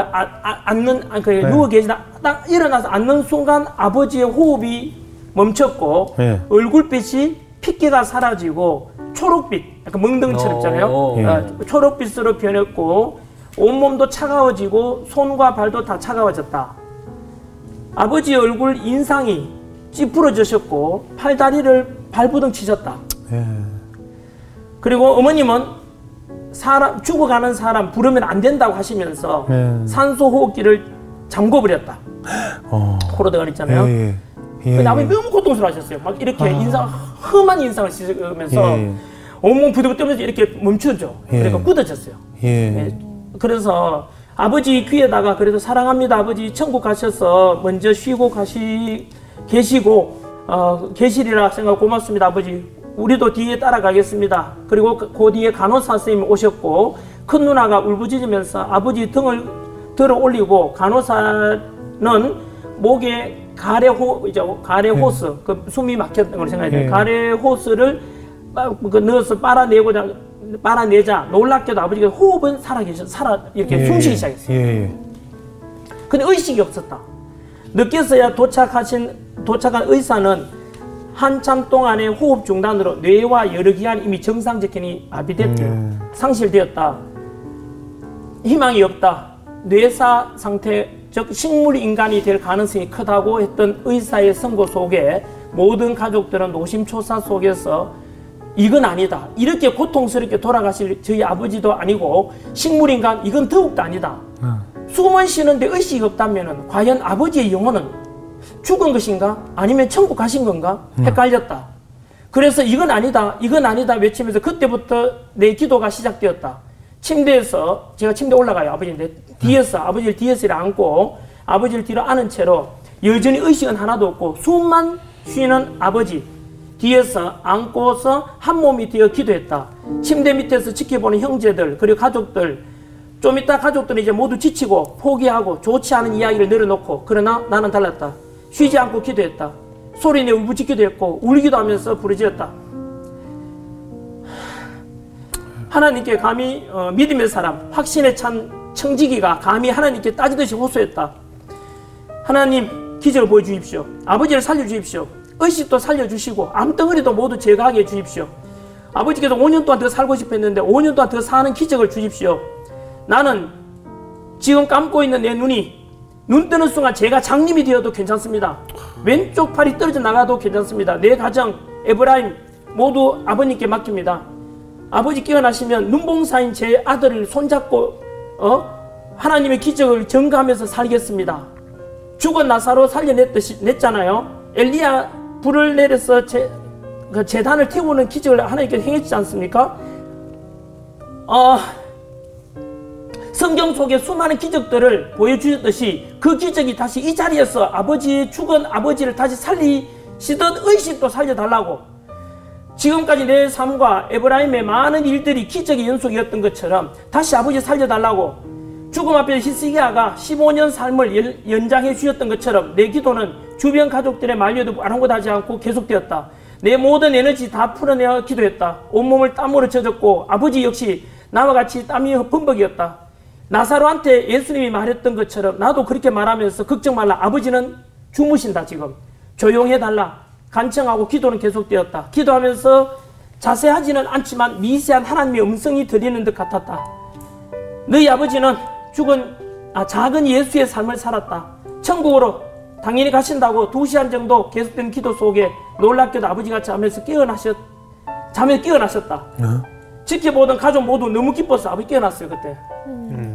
Speaker 3: 앉는 아, 그
Speaker 2: 네.
Speaker 3: 누워 계시다 딱 일어나서 앉는 순간 아버지의 호흡이 멈췄고
Speaker 2: 네.
Speaker 3: 얼굴빛이 핏기가 사라지고 초록빛 약간 멍덩이처럼 있잖아요.
Speaker 1: 어,
Speaker 2: 예.
Speaker 3: 어, 초록빛으로 변했고 온몸도 차가워지고 손과 발도 다 차가워졌다. 아버지의 얼굴 인상이 찌푸러지셨고 팔다리를 발부둥 치셨다.
Speaker 2: 예.
Speaker 3: 그리고 어머님은 사람 죽어가는 사람 부르면 안 된다고 하시면서
Speaker 2: 네.
Speaker 3: 산소 호흡기를 잠궈버렸다.
Speaker 2: 어.
Speaker 3: 코로 들어가 있잖아요.
Speaker 2: 예,
Speaker 3: 아버지
Speaker 2: 예.
Speaker 3: 너무 고통스러워하셨어요. 막 이렇게 인상 험한 인상을 씻으면서
Speaker 2: 예, 예.
Speaker 3: 온몸 부들부들 떨면서 이렇게 멈추죠.
Speaker 2: 예.
Speaker 3: 그러니까 굳어졌어요.
Speaker 2: 예.
Speaker 3: 예. 그래서 아버지 귀에다가 그래도 사랑합니다 아버지 천국 가셔서 먼저 쉬고 가시 계시고 어, 계시리라 생각 고맙습니다 아버지 우리도 뒤에 따라가겠습니다 그리고 그, 그 뒤에 간호사 선생님이 오셨고 큰 누나가 울부짖으면서 아버지 등을 들어 올리고 간호사는 목에 가래 호 이제 가래 호스 그 숨이 막혔던 걸 생각해야 돼요
Speaker 2: 예.
Speaker 3: 가래 호스를 빠- 그 넣어서 빨아내고자 빨아내자 놀랍게도 아버지가 호흡은 살아 계셔 살아 이렇게
Speaker 2: 예,
Speaker 3: 숨쉬기
Speaker 2: 예.
Speaker 3: 시작했어요.
Speaker 2: 예, 예.
Speaker 3: 근데 의식이 없었다. 늦게서야 도착하신 도착한 의사는 한참 동안의 호흡 중단으로 뇌와 여러 기관 이미 정상 적현이 마비됐대요.
Speaker 2: 음.
Speaker 3: 상실되었다. 희망이 없다. 뇌사 상태 즉 식물 인간이 될 가능성이 크다고 했던 의사의 선고 속에 모든 가족들은 노심초사 속에서 이건 아니다. 이렇게 고통스럽게 돌아가실 저희 아버지도 아니고 식물 인간 이건 더욱도 아니다. 숨은 쉬는데 의식이 없다면 과연 아버지의 영혼은 죽은 것인가? 아니면 천국 가신 건가? 헷갈렸다. 그래서 이건 아니다, 이건 아니다 외치면서 그때부터 내 기도가 시작되었다. 침대에서 제가 침대 올라가요 아버지인데 뒤에서 아버지를 뒤에서 안고 아버지를 뒤로 안은 채로 여전히 의식은 하나도 없고 숨만 쉬는 아버지 뒤에서 안고서 한 몸이 되어 기도했다. 침대 밑에서 지켜보는 형제들 그리고 가족들 좀 이따 가족들은 이제 모두 지치고 포기하고 좋지 않은 이야기를 내려놓고 그러나 나는 달랐다. 쉬지 않고 기도했다. 소리 내 울부짖기도 했고 울기도 하면서 부르짖었다. 하나님께 감히 어, 믿음의 사람 확신에 찬 청지기가 감히 하나님께 따지듯이 호소했다. 하나님 기적을 보여주십시오. 아버지를 살려주십시오. 의식도 살려주시고 암덩어리도 모두 제거하게 해주십시오. 아버지께서 5년 동안 더 살고 싶어 했는데 5년 동안 더 사는 기적을 주십시오. 나는 지금 감고 있는 내 눈이 눈 뜨는 순간 제가 장님이 되어도 괜찮습니다. 왼쪽 팔이 떨어져 나가도 괜찮습니다. 내 가정, 에브라임 모두 아버님께 맡깁니다. 아버지 깨어나시면 눈봉사인 제 아들을 손잡고 어? 하나님의 기적을 전가하면서 살겠습니다. 죽은 나사로 살려냈듯이 냈잖아요. 엘리야 불을 내려서 제, 그 재단을 태우는 기적을 하나님께 행했지 않습니까? 어, 성경 속에 수많은 기적들을 보여주셨듯이 그 기적이 다시 이 자리에서 아버지 죽은 아버지를 다시 살리시던 의식도 살려달라고 지금까지 내 삶과 에브라임의 많은 일들이 기적의 연속이었던 것처럼 다시 아버지 살려달라고 죽음 앞에 히스기야가 15년 삶을 연- 연장해 주셨던 것처럼 내 기도는 주변 가족들의 만류에도 아랑곳하지 않고 계속되었다. 내 모든 에너지 다 풀어내어 기도했다. 온몸을 땀으로 젖었고 아버지 역시 나와 같이 땀이 범벅이었다. 나사로한테 예수님이 말했던 것처럼 나도 그렇게 말하면서 걱정 말라. 아버지는 주무신다 지금. 조용해 달라. 간청하고 기도는 계속되었다. 기도하면서 자세하지는 않지만 미세한 하나님의 음성이 들리는 듯 같았다. 너희 아버지는 죽은 아, 작은 예수의 삶을 살았다. 천국으로 당연히 가신다고 두 시간 정도 계속된 기도 속에 놀랍게도 아버지가 잠에서 깨어나셨 잠에 깨어나셨다. 지켜보던 가족 모두 너무 기뻐서 아버지 깨어났어요 그때.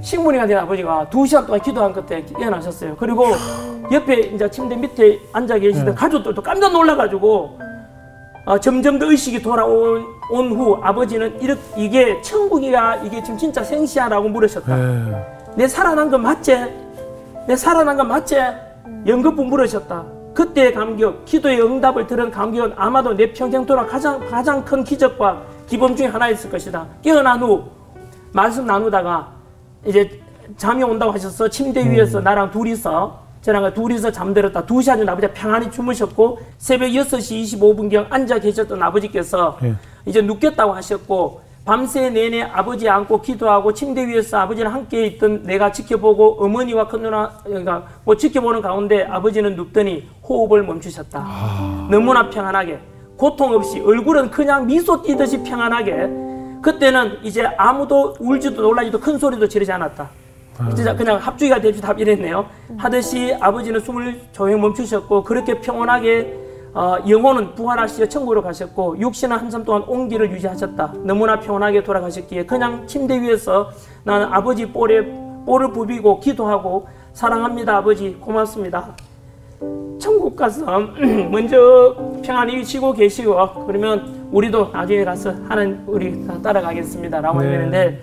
Speaker 3: 식물이가 된 아버지가 두 시간 동안 기도한 끝에 깨어나셨어요. 그리고 옆에 이제 침대 밑에 앉아 계시던 가족들도 깜짝 놀라가지고 어, 점점 더 의식이 돌아온 온후 아버지는 이렇게 이게 천국이야 이게 지금 진짜 생시야라고 물으셨다.
Speaker 2: 예.
Speaker 3: 내 살아난 건 맞지? 내 살아난 건 맞지? 연극부 물으셨다. 그때의 감격, 기도의 응답을 들은 감격은 아마도 내 평생 동안 가장 가장 큰 기적과 기범 중에 하나였을 것이다. 깨어난 후 말씀 나누다가 이제 잠이 온다고 하셔서 침대 위에서 나랑 둘이서 저랑 둘이서 잠들었다. 두 시간 전 아버지가 평안히 주무셨고 새벽 6시 25분경 앉아 계셨던 아버지께서
Speaker 2: 예.
Speaker 3: 이제 눕겠다고 하셨고 밤새 내내 아버지 안고 기도하고 침대 위에서 아버지랑 함께 있던 내가 지켜보고 어머니와 큰 누나 그러니까 뭐 지켜보는 가운데 아버지는 눕더니 호흡을 멈추셨다. 너무나 평안하게 고통 없이 얼굴은 그냥 미소 띠듯이 평안하게 그때는 이제 아무도 울지도 놀라지도 큰 소리도 지르지 않았다. 진짜 그냥 합주기가 됩시다 합 이랬네요. 하듯이 아버지는 숨을 조용히 멈추셨고 그렇게 평온하게 어, 영혼은 부활하시어 천국으로 가셨고 육신은 한참 동안 온기를 유지하셨다. 너무나 평온하게 돌아가셨기에 그냥 침대 위에서 나는 아버지 볼에 볼을 부비고 기도하고 사랑합니다 아버지 고맙습니다. 천국 가서 [clears throat] 먼저 평안히 쉬고 계시고 그러면 우리도 나중에 가서 하는 우리 다 따라가겠습니다 라고
Speaker 2: 네.
Speaker 3: 하는데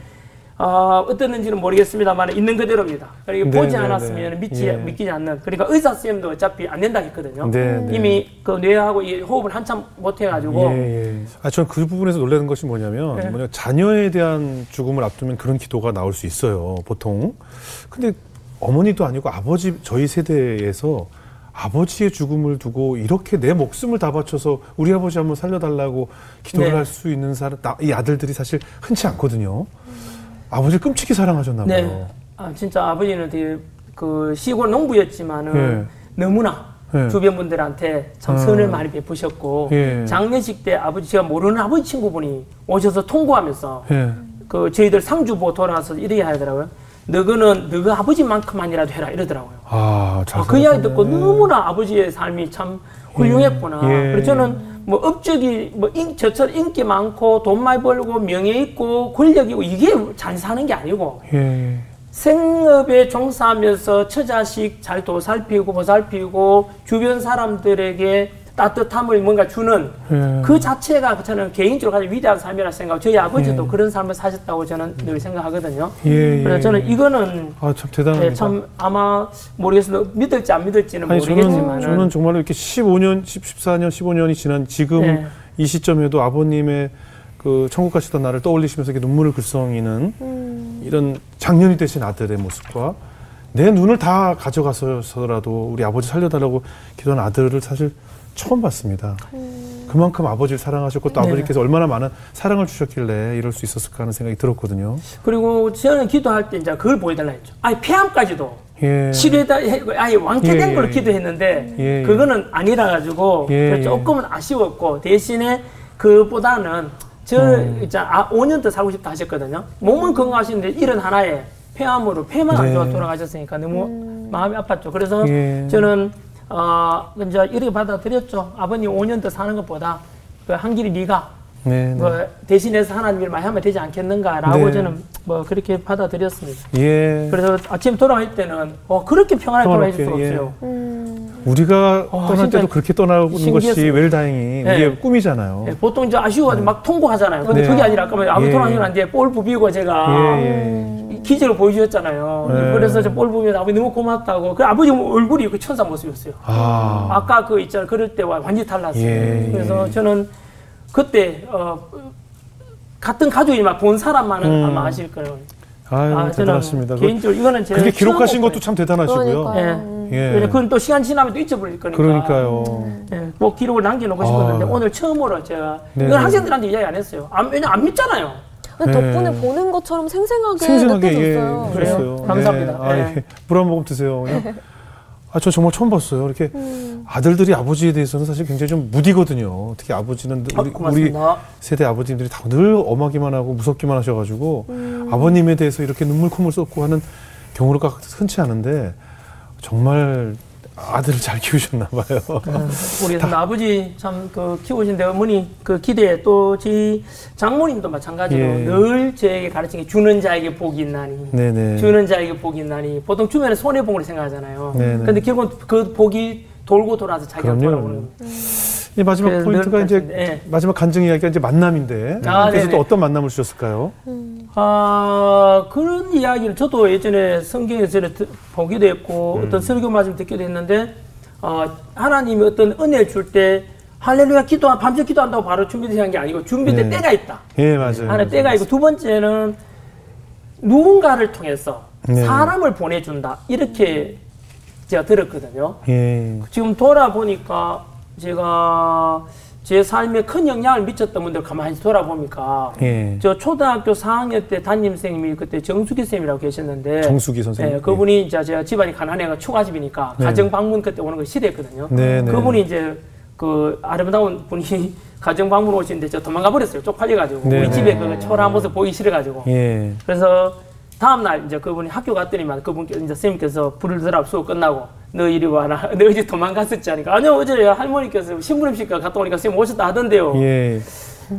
Speaker 3: 어, 어땠는지는 모르겠습니다만 있는 그대로입니다. 그리고
Speaker 2: 네,
Speaker 3: 보지
Speaker 2: 네,
Speaker 3: 않았으면
Speaker 2: 네.
Speaker 3: 믿지
Speaker 2: 예.
Speaker 3: 믿기지 않는 그러니까 의사 선생님도 어차피 안 된다 했거든요. 이미 그 뇌하고 이 호흡을 한참 못 해가지고
Speaker 2: 예, 예. 아, 저는 그 부분에서 놀라는 것이 뭐냐면,
Speaker 3: 네.
Speaker 2: 뭐냐, 자녀에 대한 죽음을 앞두면 그런 기도가 나올 수 있어요, 보통. 근데 어머니도 아니고 아버지, 저희 세대에서 아버지의 죽음을 두고 이렇게 내 목숨을 다 바쳐서 우리 아버지 한번 살려달라고 기도를
Speaker 3: 네.
Speaker 2: 할수 있는 사람, 나- 이 아들들이 사실 흔치 않거든요. 아버지를 끔찍히 사랑하셨나 봐요.
Speaker 3: 네. 아, 진짜 아버지는 되게 그 시골 농부였지만은
Speaker 2: 예.
Speaker 3: 너무나
Speaker 2: 예.
Speaker 3: 주변 분들한테 참
Speaker 2: 아.
Speaker 3: 선을 많이 베푸셨고
Speaker 2: 예.
Speaker 3: 장례식 때 아버지 제가 모르는 아버지 친구분이 오셔서 통보하면서
Speaker 2: 예.
Speaker 3: 그 저희들 상주 보고 돌아가서 이렇게 하더라고요. 너는 너가 아버지만큼만이라도 해라 이러더라고요.
Speaker 2: 아, 잘
Speaker 3: 아, 그 이야기. 듣고 너무나 아버지의 삶이 참 훌륭했구나.
Speaker 2: 예.
Speaker 3: 그래서 저는 뭐 업적이 뭐 인, 저처럼 인기 많고 돈 많이 벌고 명예 있고 권력 있고 이게 잘 사는 게 아니고
Speaker 2: 예.
Speaker 3: 생업에 종사하면서 처자식 잘 도살피고 보살피고 주변 사람들에게 따뜻함을 뭔가 주는
Speaker 2: 예.
Speaker 3: 그 자체가 저는 개인적으로 가장 위대한 삶이라 생각하고 저희 아버지도 그런 삶을 사셨다고 저는 늘 생각하거든요.
Speaker 2: 예, 예.
Speaker 3: 그래서 저는 이거는
Speaker 2: 아, 참 대단합니다.
Speaker 3: 예, 참 아마 모르겠습니다. 믿을지 안 믿을지는
Speaker 2: 아니
Speaker 3: 모르겠지만
Speaker 2: 저는 저는 정말로 이렇게 15년, 10, 14년, 15년이 지난 지금
Speaker 3: 네.
Speaker 2: 이 시점에도 아버님의 그 천국 가시던 날을 떠올리시면서 이렇게 눈물을 글썽이는
Speaker 4: 음.
Speaker 2: 이런 장년이 되신 아들의 모습과 내 눈을 다 가져가서라도 우리 아버지 살려달라고 기도한 아들을 사실 처음 봤습니다. 그만큼 아버지를 사랑하셨고 또
Speaker 3: 네.
Speaker 2: 아버지께서 얼마나 많은 사랑을 주셨길래 이럴 수 있었을까 하는 생각이 들었거든요.
Speaker 3: 그리고 저는 기도할 때 이제 그걸 보여달라 했죠. 아니 폐암까지도
Speaker 2: 예.
Speaker 3: 치료에다 해- 아예 왕쾌된
Speaker 2: 예,
Speaker 3: 걸로
Speaker 2: 예,
Speaker 3: 기도했는데
Speaker 2: 예, 예.
Speaker 3: 그거는 아니라 가지고. 조금은 아쉬웠고 대신에 그보다는 저
Speaker 2: 음.
Speaker 3: 이제 아, 5년 더 살고 싶다 하셨거든요. 몸은 건강하신데 이런 하나에 폐암으로 폐만 안
Speaker 2: 네.
Speaker 3: 좋아 돌아가셨으니까 너무 마음이 아팠죠. 그래서
Speaker 2: 예.
Speaker 3: 저는 어 이제 이렇게 받아들였죠. 아버님 5년 더 사는 것보다 그 한 길이 네가
Speaker 2: 네, 네.
Speaker 3: 뭐 대신해서 하나님 일 많이 하면 되지 않겠는가라고
Speaker 2: 네.
Speaker 3: 저는 뭐 그렇게 받아들였습니다.
Speaker 2: 예.
Speaker 3: 그래서 아침 돌아갈 때는 어, 그렇게 평안하게 돌아갈 수가
Speaker 2: 평안하게, 예.
Speaker 3: 없어요.
Speaker 2: 우리가
Speaker 3: 어,
Speaker 2: 떠날 때도 그렇게 떠나는 것이. 웰 다행히
Speaker 3: 네.
Speaker 2: 우리의 꿈이잖아요.
Speaker 3: 예, 보통 이제 아쉬워가지고 막 통보하잖아요. 근데
Speaker 2: 네.
Speaker 3: 그게 아니라 아까 아무
Speaker 2: 예.
Speaker 3: 돌아가시면 안 돼. 볼 부비고 제가
Speaker 2: 예, 예.
Speaker 3: 이 기적을 보여주셨잖아요.
Speaker 2: 네.
Speaker 3: 그래서 저볼 부비면서 아버지 너무 고맙다고. 그 아버지 얼굴이 그 천사 모습이었어요.
Speaker 2: 아,
Speaker 3: 아까 그 있잖아요. 그럴 때와 완전히 달랐어요.
Speaker 2: 예,
Speaker 3: 그래서
Speaker 2: 예.
Speaker 3: 저는 그때 어, 같은 가족이 막본 사람만은
Speaker 2: 음.
Speaker 3: 아마 아실 거예요.
Speaker 2: 아유,
Speaker 3: 아,
Speaker 2: 대단하십니다.
Speaker 3: 저는 개인적으로 이거는 제가
Speaker 2: 그렇게 기록하신 것도 참 대단하시고요.
Speaker 3: 예.
Speaker 2: 예.
Speaker 3: 그건 또 시간 지나면 또 잊어버릴 거니까.
Speaker 2: 그러니까요.
Speaker 3: 예, 뭐 기록을 남겨놓고 싶었는데
Speaker 2: 아.
Speaker 3: 오늘 처음으로 제가
Speaker 2: 네,
Speaker 3: 이건
Speaker 2: 네.
Speaker 3: 학생들한테 이야기 안 했어요. 안, 왜냐 안 믿잖아요.
Speaker 2: 네.
Speaker 4: 덕분에 보는 것처럼 생생하게,
Speaker 2: 생생하게 예,
Speaker 4: 느껴졌어요.
Speaker 3: 그래요?
Speaker 2: 그랬어요.
Speaker 3: 감사합니다.
Speaker 2: 네. 아,
Speaker 3: 예.
Speaker 2: 예. 물한 모금 드세요. 그냥. [laughs] 아, 저 정말 처음 봤어요. 이렇게 아들들이 아버지에 대해서는 사실 굉장히 좀 무디거든요. 특히 아버지는
Speaker 3: 아,
Speaker 2: 우리, 우리
Speaker 3: 고맙습니다.
Speaker 2: 세대 아버님들이 다 늘 엄하기만 하고 무섭기만 하셔가지고 아버님에 대해서 이렇게 눈물 콧물 쏟고 하는 경우가 흔치 않은데 정말 아들을 잘 키우셨나 봐요.
Speaker 3: 우리 아버지 참 그 키우신데 어머니 그 기대 또 저희 장모님도 마찬가지로
Speaker 2: 예.
Speaker 3: 늘 저에게 가르친 게 주는 자에게 복이 있나니
Speaker 2: 네네.
Speaker 3: 주는 자에게 복이 있나니 보통 주면은 손해 본걸 생각하잖아요.
Speaker 2: 네네.
Speaker 3: 근데 결국은 그 복이 돌고 돌아서 자기가. 돌아오는 거예요.
Speaker 2: 이 마지막
Speaker 3: 그래서
Speaker 2: 포인트가
Speaker 3: 늘
Speaker 2: 이제
Speaker 3: 예.
Speaker 2: 마지막 간증 이야기가 이제 만남인데
Speaker 3: 아,
Speaker 2: 그래서
Speaker 3: 네네.
Speaker 2: 또 어떤 만남을 주셨을까요?
Speaker 3: 아, 그런 이야기를 저도 예전에 성경에서 듣- 보기도 했고, 어떤 설교 말씀 듣기도 했는데, 어, 하나님이 어떤 은혜를 줄 때, 할렐루야 기도, 밤새 기도한다고 바로 준비되는 게 아니고, 준비될
Speaker 2: 네.
Speaker 3: 때가 있다.
Speaker 2: 예 맞아요.
Speaker 3: 하나 때가 있고, 두 번째는, 누군가를 통해서
Speaker 2: 네.
Speaker 3: 사람을 보내준다 이렇게 제가 들었거든요.
Speaker 2: 예.
Speaker 3: 지금 돌아보니까 제가 제 삶에 큰 영향을 미쳤던 분들 가만히 돌아보니까
Speaker 2: 예.
Speaker 3: 저 초등학교 4학년 때 담임 선생님이 그때 정수기 쌤이라고 계셨는데
Speaker 2: 정수기 선생님.
Speaker 3: 예, 그분이 이제 제가 집안이 가난해가 초가집이니까
Speaker 2: 네.
Speaker 3: 가정 방문 그때 오는 거 싫어했거든요.
Speaker 2: 네, 네.
Speaker 3: 그분이 이제 그 아름다운 분이 [laughs] 가정 방문 오시는데 저 도망가 버렸어요. 쪽팔려가지고
Speaker 2: 네,
Speaker 3: 우리
Speaker 2: 네.
Speaker 3: 집에 그 초라한 모습 보기 싫어가지고
Speaker 2: 예.
Speaker 3: 그래서 다음 날 이제 그분이 학교 갔더니만 그분께 이제 선생님께서 불을 들어 수업 끝나고 너 이리 와라 [laughs] 너 어제 도망갔었지 하니까? 아니요 어제 할머니께서 신부름실까 갔다 오니까 선생님 오셨다 하던데요.
Speaker 2: 예.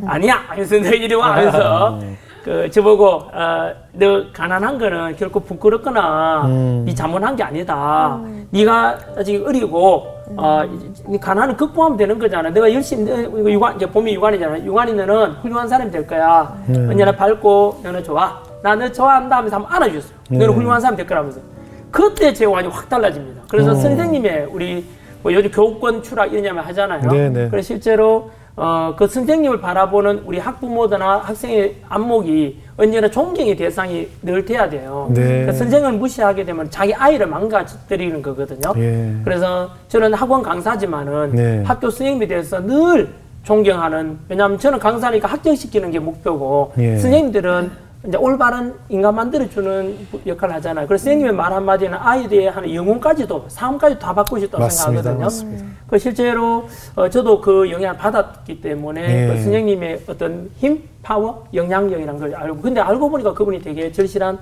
Speaker 3: 아니야. 하면서 너 이리 와. 하면서 그 저보고 어, 너 가난한 거는 결코 부끄럽거나
Speaker 2: 음.
Speaker 3: 네 잘못한 게 아니다. 네가 아직 어리고 어, 이- 이 가난을 극복하면 되는 거잖아. 내가 열심히 너 이거 유관 이제 봄이 유관이잖아. 유관이 너는 훌륭한 사람이 될 거야.
Speaker 2: 네.
Speaker 3: 언제나 밝고 너는 좋아. 나너 좋아한다 하면서 한번 안아주셨어요
Speaker 2: 네.
Speaker 3: 너는 훌륭한 사람이 될 거라면서 그때 제 완전히 확 달라집니다 그래서
Speaker 2: 어.
Speaker 3: 선생님의 우리 뭐 요즘 교권 추락 이러냐면 하잖아요
Speaker 2: 네, 네.
Speaker 3: 그래서 실제로 어, 그 선생님을 바라보는 우리 학부모들나 학생의 안목이 언제나 존경의 대상이 늘 돼야 돼요.
Speaker 2: 네.
Speaker 3: 그러니까 선생을 무시하게 되면 자기 아이를 망가뜨리는 거거든요.
Speaker 2: 예.
Speaker 3: 그래서 저는 학원 강사지만은
Speaker 2: 네.
Speaker 3: 학교 선생님에 대해서 늘 존경하는 왜냐하면 저는 강사니까 합격시키는 게 목표고
Speaker 2: 예.
Speaker 3: 선생님들은 이제 올바른 인간 만들어주는 역할을 하잖아요. 그래서 선생님의 말 한마디는 아이들의 하는 영혼까지도 삶까지 다 바꾸고 싶다고
Speaker 2: 맞습니다.
Speaker 3: 생각하거든요.
Speaker 2: 맞습니다.
Speaker 3: 그 실제로 어, 저도 그 영향을 받았기 때문에
Speaker 2: 네.
Speaker 3: 그 선생님의 어떤 힘, 파워, 영향력이란 걸 알고 근데 알고 보니까 그분이 되게 절실한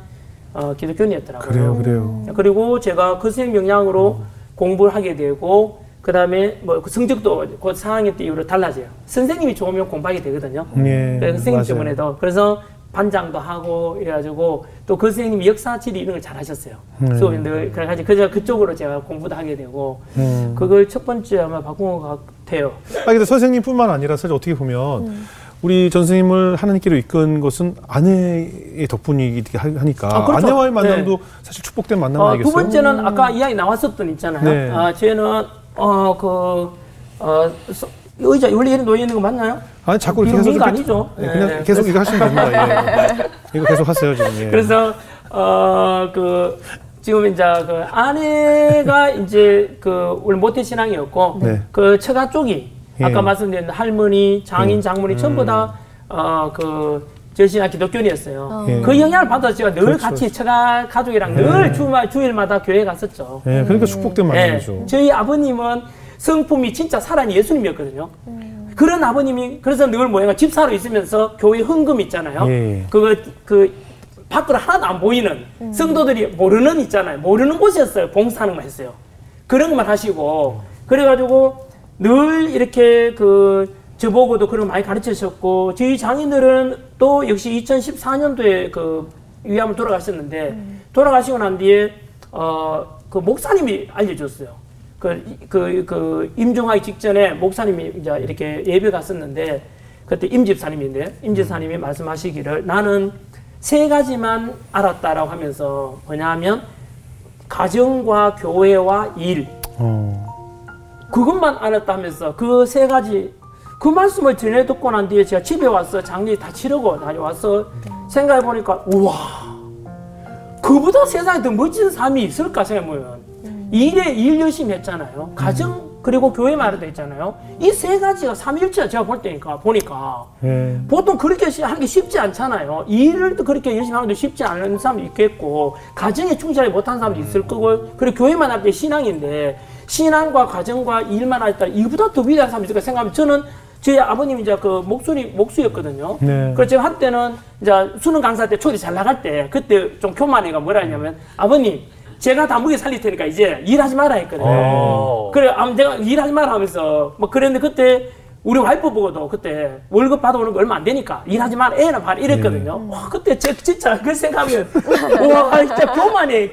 Speaker 3: 어, 기독교인이었더라고요.
Speaker 2: 그래요, 그래요.
Speaker 3: 그리고 제가 그 선생님 영향으로 공부를 하게 되고 그 다음에 뭐그 성적도 곧 4학년 때 이후로 달라져요. 선생님이 좋으면 공부하게 되거든요.
Speaker 2: 예.
Speaker 3: 선생님
Speaker 2: 맞아요.
Speaker 3: 때문에도 그래서 반장도 하고 이래가지고 또 그 선생님이 역사 지리 이런 걸 잘하셨어요.
Speaker 2: 네.
Speaker 3: 수업에 늘 그래가지고 그저 그쪽으로 제가 공부도 하게 되고
Speaker 2: 음.
Speaker 3: 그걸 첫 번째 아마 바꾼 것 같아요.
Speaker 2: 아 근데 선생님뿐만 아니라 사실 어떻게 보면
Speaker 3: 음.
Speaker 2: 우리 전 선생님을 하나님께로 이끈 것은 아내의 덕분이기 하니까
Speaker 3: 아, 그렇죠.
Speaker 2: 아내와의 만남도 사실 축복된 만남
Speaker 3: 어,
Speaker 2: 아니겠어요?
Speaker 3: 두 번째는 아까 이야기 나왔었던 있잖아요.
Speaker 2: 네.
Speaker 3: 아, 쟤는 어 그 어, 서- 의자 원래 이런 놓여 있는 거 맞나요?
Speaker 2: 아니 자꾸 이렇게 해서 이렇게-
Speaker 3: 아니죠.
Speaker 2: 네, 그냥
Speaker 3: 네.
Speaker 2: 계속 이거 하시면 됩니다. 예. [laughs] 이거 계속 하세요 지금. 예.
Speaker 3: 그래서 어 그 지금 이제 그 아내가 [laughs] 이제 그 원래 모태 신앙이었고
Speaker 2: 네.
Speaker 3: 그 처가 쪽이 아까
Speaker 2: 예.
Speaker 3: 말씀드린 할머니, 장인, 장모님 전부
Speaker 2: 음.
Speaker 3: 다어그 절신한 기독교인이었어요.
Speaker 2: 예.
Speaker 3: 그 영향을 받아서 제가 늘
Speaker 2: 그렇죠.
Speaker 3: 같이 처가 가족이랑 늘 주말 주일마다 교회 갔었죠.
Speaker 2: 예, 그러니까 축복된
Speaker 3: 네.
Speaker 2: 만남이죠.
Speaker 3: 저희 아버님은 성품이 진짜 살아있는 예수님이었거든요. 그런 아버님이 그래서 늘 뭐야 집사로 있으면서 교회 헌금 있잖아요.
Speaker 2: 예.
Speaker 3: 그거 그 밖으로 하나도 안 보이는 성도들이 모르는 있잖아요. 모르는 곳이었어요. 봉사하는 거 했어요. 그런 것만 하시고 그래가지고 늘 이렇게 그 저보고도 그런 거 많이 가르치셨고 저희 장인들은 또 역시 2014년도에 그 위암을 돌아가셨는데 돌아가시고 난 뒤에 어 그 목사님이 알려줬어요. 그, 그, 그, 임종하기 직전에 목사님이 이제 이렇게 예배 갔었는데, 그때 임집사님인데, 임집사님이 말씀하시기를 나는 세 가지만 알았다라고 하면서 뭐냐면, 가정과 교회와 일,
Speaker 2: 어,
Speaker 3: 그것만 알았다 하면서 그 세 가지, 그 말씀을 전해 듣고 난 뒤에 제가 집에 와서 장례 다 치르고 다녀와서 생각해 보니까, 우와, 그보다 세상에 더 멋진 삶이 있을까 생각해보면 일에 일 열심히 했잖아요. 가정 그리고 교회 말도 했잖아요. 이 세 가지가 삼일체야 제가 볼 때니까 보니까
Speaker 2: 예.
Speaker 3: 보통 그렇게 시- 하는 게 쉽지 않잖아요. 일을 또 그렇게 열심히 하는 게 쉽지 않은 사람도 있겠고 가정에 충실하지 못한 사람도 있을 거고 그리고 교회만 할 때 신앙인데 신앙과 가정과 일만 할때 이보다 더 위대한 사람이 있을까 생각하면 저는 제 아버님이 이제 그 목소리 목수였거든요.
Speaker 2: 네.
Speaker 3: 그래서 제가 한때는 이제 수능 강사 때 초대 잘 나갈 때 그때 좀 교만이가 뭐라 했냐면 아버님 제가 다 무게 살릴 테니까 이제 일하지 마라 했거든요.
Speaker 1: 어.
Speaker 3: 그래, 아무 내가 일하지 마라 하면서 뭐 그랬는데 그때 우리 와이프 보고도 그때 월급 받아오는 거 얼마 안 되니까 일하지 마라 애나 봐라 이랬거든요. 와 그때 제 진짜 그 생각하면 [laughs] 와 진짜 교만이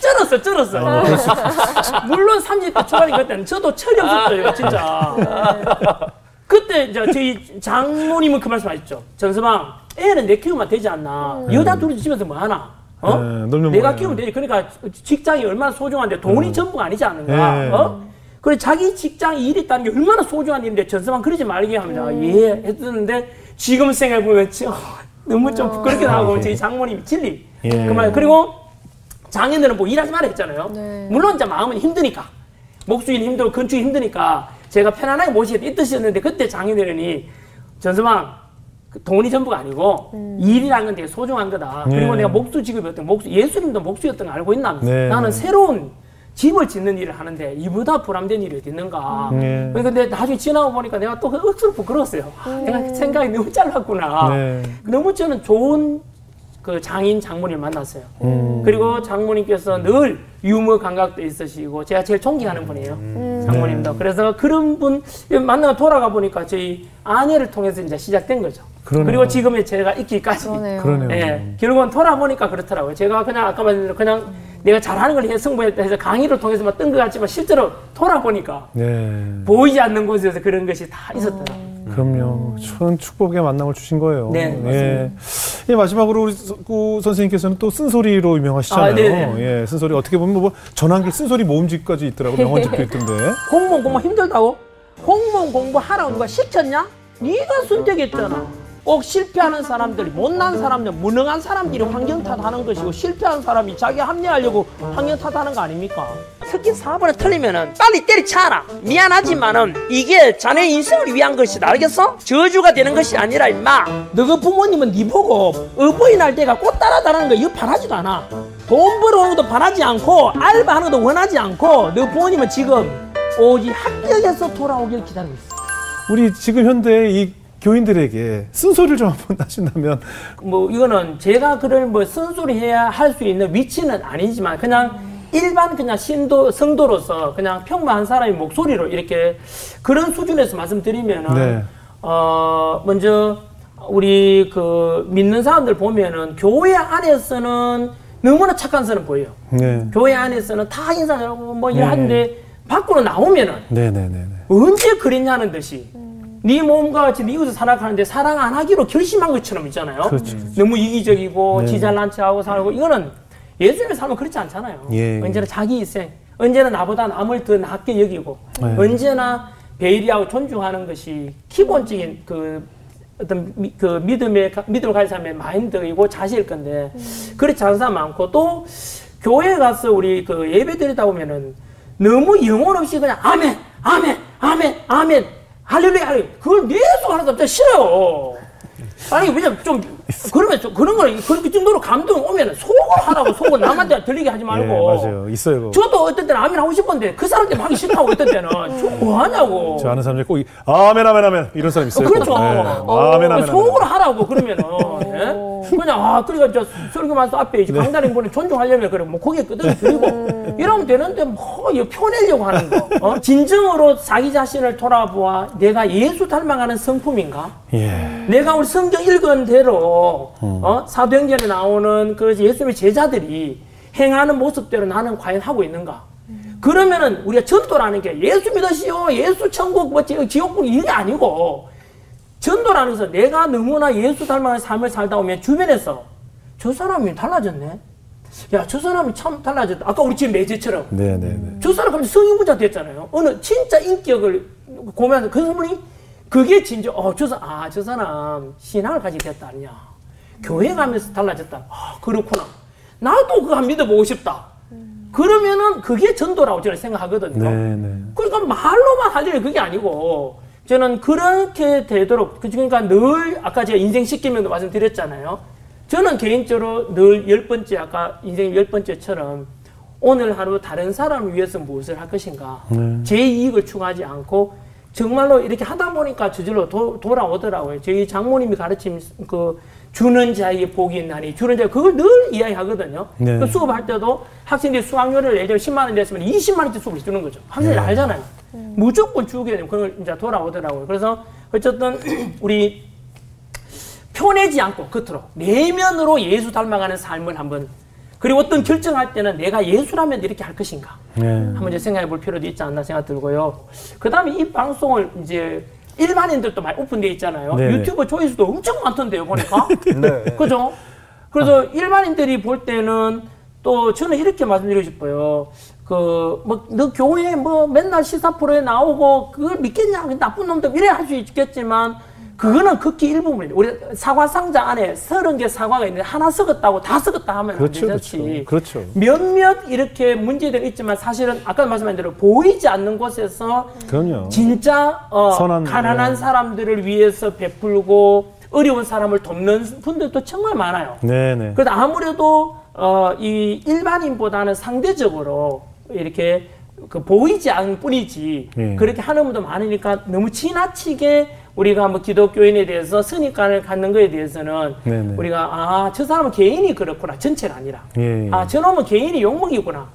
Speaker 3: 쩔었어 쩔었어. [laughs] 물론 30대 초반인 그때는 저도 철이 없었어요 진짜. [laughs] 그때 이제 저희 장모님은 그 말씀 하셨죠. 전서방 애는 내 키우면 되지 않나. 여자 둘이 집에서 뭐 하나. 어?
Speaker 2: 네,
Speaker 3: 내가. 키우면 되지. 그러니까 직장이 얼마나 소중한데 돈이 전부가 아니지 않는가.
Speaker 2: 네.
Speaker 3: 어? 그래 자기 직장 일이 있다는 게 얼마나 소중한 일인데 전서방 그러지 말게 합니다. 예 했었는데 지금 생각해 보면 저 너무 좀 부끄럽게 나오고 저희 장모님이 진리.
Speaker 2: 예.
Speaker 3: 그말 그리고 장인들은 뭐 일하지 말라 했잖아요.
Speaker 4: 네.
Speaker 3: 물론 이제 마음은 힘드니까 목수일 힘들고 건축이 힘드니까 제가 편안하게 모시겠다 이 뜻이었는데 그때 장인어른이 전서방 그 돈이 전부가 아니고 일이라는 건 되게 소중한 거다. 그리고
Speaker 2: 네.
Speaker 3: 내가 목수 직업이었던 목수 예수님도 목수였던 걸 알고 있나?
Speaker 2: 네.
Speaker 3: 나는 새로운 집을 짓는 일을 하는데 이보다 보람된 일이 어디 있는가.
Speaker 2: 네.
Speaker 3: 근데 나중에 지나고 보니까 내가 또 억수로 부끄러웠어요. 아, 내가 생각이 너무 짧았구나.
Speaker 2: 네.
Speaker 3: 너무 저는 좋은 그 장인 장모님을 만났어요.
Speaker 2: 음.
Speaker 3: 그리고 장모님께서 늘 유머 감각도 있으시고 제가 제일 존경하는 분이에요.
Speaker 2: 음.
Speaker 3: 장모님도. 그래서 그런 분 만나 돌아가 보니까 저희 아내를 통해서 이제 시작된 거죠.
Speaker 2: 그러네요.
Speaker 3: 그리고 지금의 제가 있기까지.
Speaker 4: 그러네요.
Speaker 2: 그러네요.
Speaker 3: 예, 결국은 돌아보니까 그렇더라고요. 제가 그냥 아까 말한 대로 그냥 내가 잘하는 걸 해, 승부했다 해서 강의를 통해서만 뜬 것 같지만 실제로 돌아보니까
Speaker 2: 네.
Speaker 3: 보이지 않는 곳에서 그런 것이 다 있었더라고요.
Speaker 2: 그럼요. 천 축복의 만남을 주신 거예요.
Speaker 3: 네,
Speaker 2: 예. 예, 마지막으로 우리 구 선생님께서는 또 쓴소리로 유명하시잖아요.
Speaker 3: 아.
Speaker 2: 예, 쓴소리 어떻게 보면 뭐 전환기 쓴소리 모음집까지 있더라고 명언 [laughs] 적혀 있던데.
Speaker 3: 공무원 공부 힘들다고? 공무원 공부하라고 누가 시켰냐? 네가 선택했잖아. 꼭 실패하는 사람들이 못난 사람들, 무능한 사람들이 환경 탓하는 것이고 실패한 사람이 자기 합리하려고 환경 탓하는 거 아닙니까? 특히 4번에 틀리면은 빨리 때리쳐라. 미안하지만은 이게 자네 인생을 위한 것이다. 알겠어? 저주가 되는 것이 아니라 임마. 너가 부모님은 네 보고 어버이 날 때가 꽃 따라다라는 거 이거 바라지도 않아. 돈 벌어오는 것도 바라지 않고 알바하는 것도 원하지 않고 너 부모님은 지금 오직 합격해서 돌아오길 기다리고 있어.
Speaker 2: 우리 지금 현대 이 교인들에게 쓴소리를 좀 한번 [laughs] 하신다면
Speaker 3: 뭐 이거는 제가 그를 뭐 쓴소리 해야 할 수 있는 위치는 아니지만 그냥 일반 그냥 신도 성도로서 그냥 평범한 사람의 목소리로 이렇게 그런 수준에서 말씀드리면은
Speaker 2: 네.
Speaker 3: 어 먼저 우리 그 믿는 사람들 보면은 교회 안에서는 너무나 착한 사람 보여요.
Speaker 2: 네.
Speaker 3: 교회 안에서는 다 인사하고 뭐 일하는데 밖으로 나오면은
Speaker 2: 네, 네, 네, 네.
Speaker 3: 언제 그랬냐는 듯이 네 몸과 같이 네 이웃을 사랑하는데 사랑 안 하기로 결심한 것처럼 있잖아요.
Speaker 2: 그렇죠.
Speaker 3: 너무 이기적이고
Speaker 2: 네.
Speaker 3: 지잘난 척하고 살고 이거는 예수님의 삶은 그렇지 않잖아요.
Speaker 2: 예.
Speaker 3: 언제나 자기 희생, 언제나 나보다 남을 더 낮게 여기고
Speaker 2: 네.
Speaker 3: 언제나 배려하고 존중하는 것이 기본적인 그 어떤 미, 그 믿음의 가- 믿음을 가진 사람의 마인드이고 자세일 건데 그렇지 않은 사람 많고 또 교회 가서 우리 그 예배 드리다 보면은 너무 영혼 없이 그냥 아멘, 아멘, 아멘, 아멘, 할렐루야, 할렐루야. 그걸 계속 하는 사람 진짜 싫어요. 아니 왜냐면 좀 그러면 좀 그런 거는 그렇게 정도로 감동 오면 속으로 하라고 속은 남한테 들리게 하지 말고.
Speaker 2: 예, 맞아요. 있어요. 그거.
Speaker 3: 저도 어떤 때는 아멘 하고 싶은데 그 사람 때문에 하기 싫다고 어떤 때는 [laughs] 저뭐 하냐고.
Speaker 2: 저 아는 사람들이 꼭 이- 아멘 아멘 아멘 이런 사람 있어요.
Speaker 3: 그렇죠.
Speaker 2: 꼭. 네. 아멘 아멘
Speaker 3: 속으로
Speaker 2: 아멘.
Speaker 3: 하라고 그러면은 예? 그냥 아 그러니까 저 설교만서 앞에 이제 강단인 분이 존중하려면 그래 뭐 고개 끄덕이 드리고 이러면 되는데 뭐 이거 펴내려고 하는 거. 어? [laughs] 진정으로 자기 자신을 돌아보아 내가 예수 닮아가는 성품인가?
Speaker 2: 예.
Speaker 3: 내가 우리 성경 읽은 대로 어? 사도행전에 나오는 그 예수님의 제자들이 행하는 모습대로 나는 과연 하고 있는가? 그러면은 우리가 전도라는 게 예수 믿으시오, 예수 천국 뭐 지- 지옥국 이게 아니고 전도라는 것은 내가 너무나 예수 닮아가는 삶을 살다 보면 주변에서 저 사람이 달라졌네. 야, 저 사람이 참 달라졌다. 아까 우리 집 매제처럼.
Speaker 2: 네, 네, 네.
Speaker 3: 저 사람 갑자기 성인부자 됐잖아요. 어느 진짜 인격을 고민하면서 그 사람이 그게 진짜 어 저 사람 아 저 사람 신앙을 가지게 됐다 아니냐. 교회 가면서 달라졌다. 아 그렇구나. 나도 그거 한 믿어보고 싶다. 그러면은 그게 전도라고 저는 생각하거든요.
Speaker 2: 네, 네.
Speaker 3: 그러니까 말로만 하려면 그게 아니고 저는 그렇게 되도록 그러니까 늘 아까 제가 인생 10개명도 말씀드렸잖아요. 저는 개인적으로 늘 열 번째 아까 인생 열 번째처럼 오늘 하루 다른 사람을 위해서 무엇을 할 것인가 제 이익을 추구하지 않고 정말로 이렇게 하다 보니까 저절로 도, 돌아오더라고요. 저희 장모님이 가르침 그 주는 자에게 복이 있나니 주는 자 그걸 늘 이야기하거든요.
Speaker 2: 네.
Speaker 3: 그 수업할 때도 학생들이 수학료를 예를 들어 10만 원 냈으면 20만 원짜리 수업을 주는 거죠. 학생들이 알잖아요. 무조건 주게 되면 그걸 이제 돌아오더라고요. 그래서 어쨌든 [clears throat] 우리 표내지 않고 겉으로 내면으로 예수 닮아가는 삶을 한번 그리고 어떤 결정할 때는 내가 예수라면 이렇게 할 것인가
Speaker 2: 네.
Speaker 3: 한번 이제 생각해 볼 필요도 있지 않나 생각 들고요. 그 다음에 이 방송을 이제 일반인들도 많이 오픈돼 있잖아요.
Speaker 2: 네네.
Speaker 3: 유튜브 조회수도 엄청 많던데요, 보니까. [laughs]
Speaker 1: 네.
Speaker 3: 그죠? 그래서 일반인들이 볼 때는 또 저는 이렇게 말씀드리고 싶어요. 그, 뭐, 너 교회 뭐 맨날 시사 프로에 나오고 그걸 믿겠냐? 그 나쁜 놈들 이래 할 수 있겠지만 그거는 극히 일부분입니다. 우리 사과 상자 안에 서른 개 사과가 있는데 하나 썩었다고 다 썩었다 하면
Speaker 2: 그렇죠,
Speaker 3: 안 되지.
Speaker 2: 그렇죠. 그렇죠.
Speaker 3: 몇몇 이렇게 문제들이 있지만 사실은 아까 말씀한 대로 보이지 않는 곳에서
Speaker 2: 그럼요.
Speaker 3: 진짜 어,
Speaker 2: 선한,
Speaker 3: 가난한
Speaker 2: 네.
Speaker 3: 사람들을 위해서 베풀고 어려운 사람을 돕는 분들도 정말 많아요.
Speaker 2: 네네.
Speaker 3: 그래도 아무래도 어, 이 일반인보다는 상대적으로 이렇게 그 보이지 않을 뿐이지
Speaker 2: 예.
Speaker 3: 그렇게 하는 분도 많으니까 너무 지나치게 우리가 뭐 기독교인에 대해서 선입관을 갖는 거에 대해서는
Speaker 2: 네네.
Speaker 3: 우리가 아 저 사람은 개인이 그렇구나 전체가 아니라
Speaker 2: 예, 예.
Speaker 3: 아 저놈은 개인이 욕먹이구나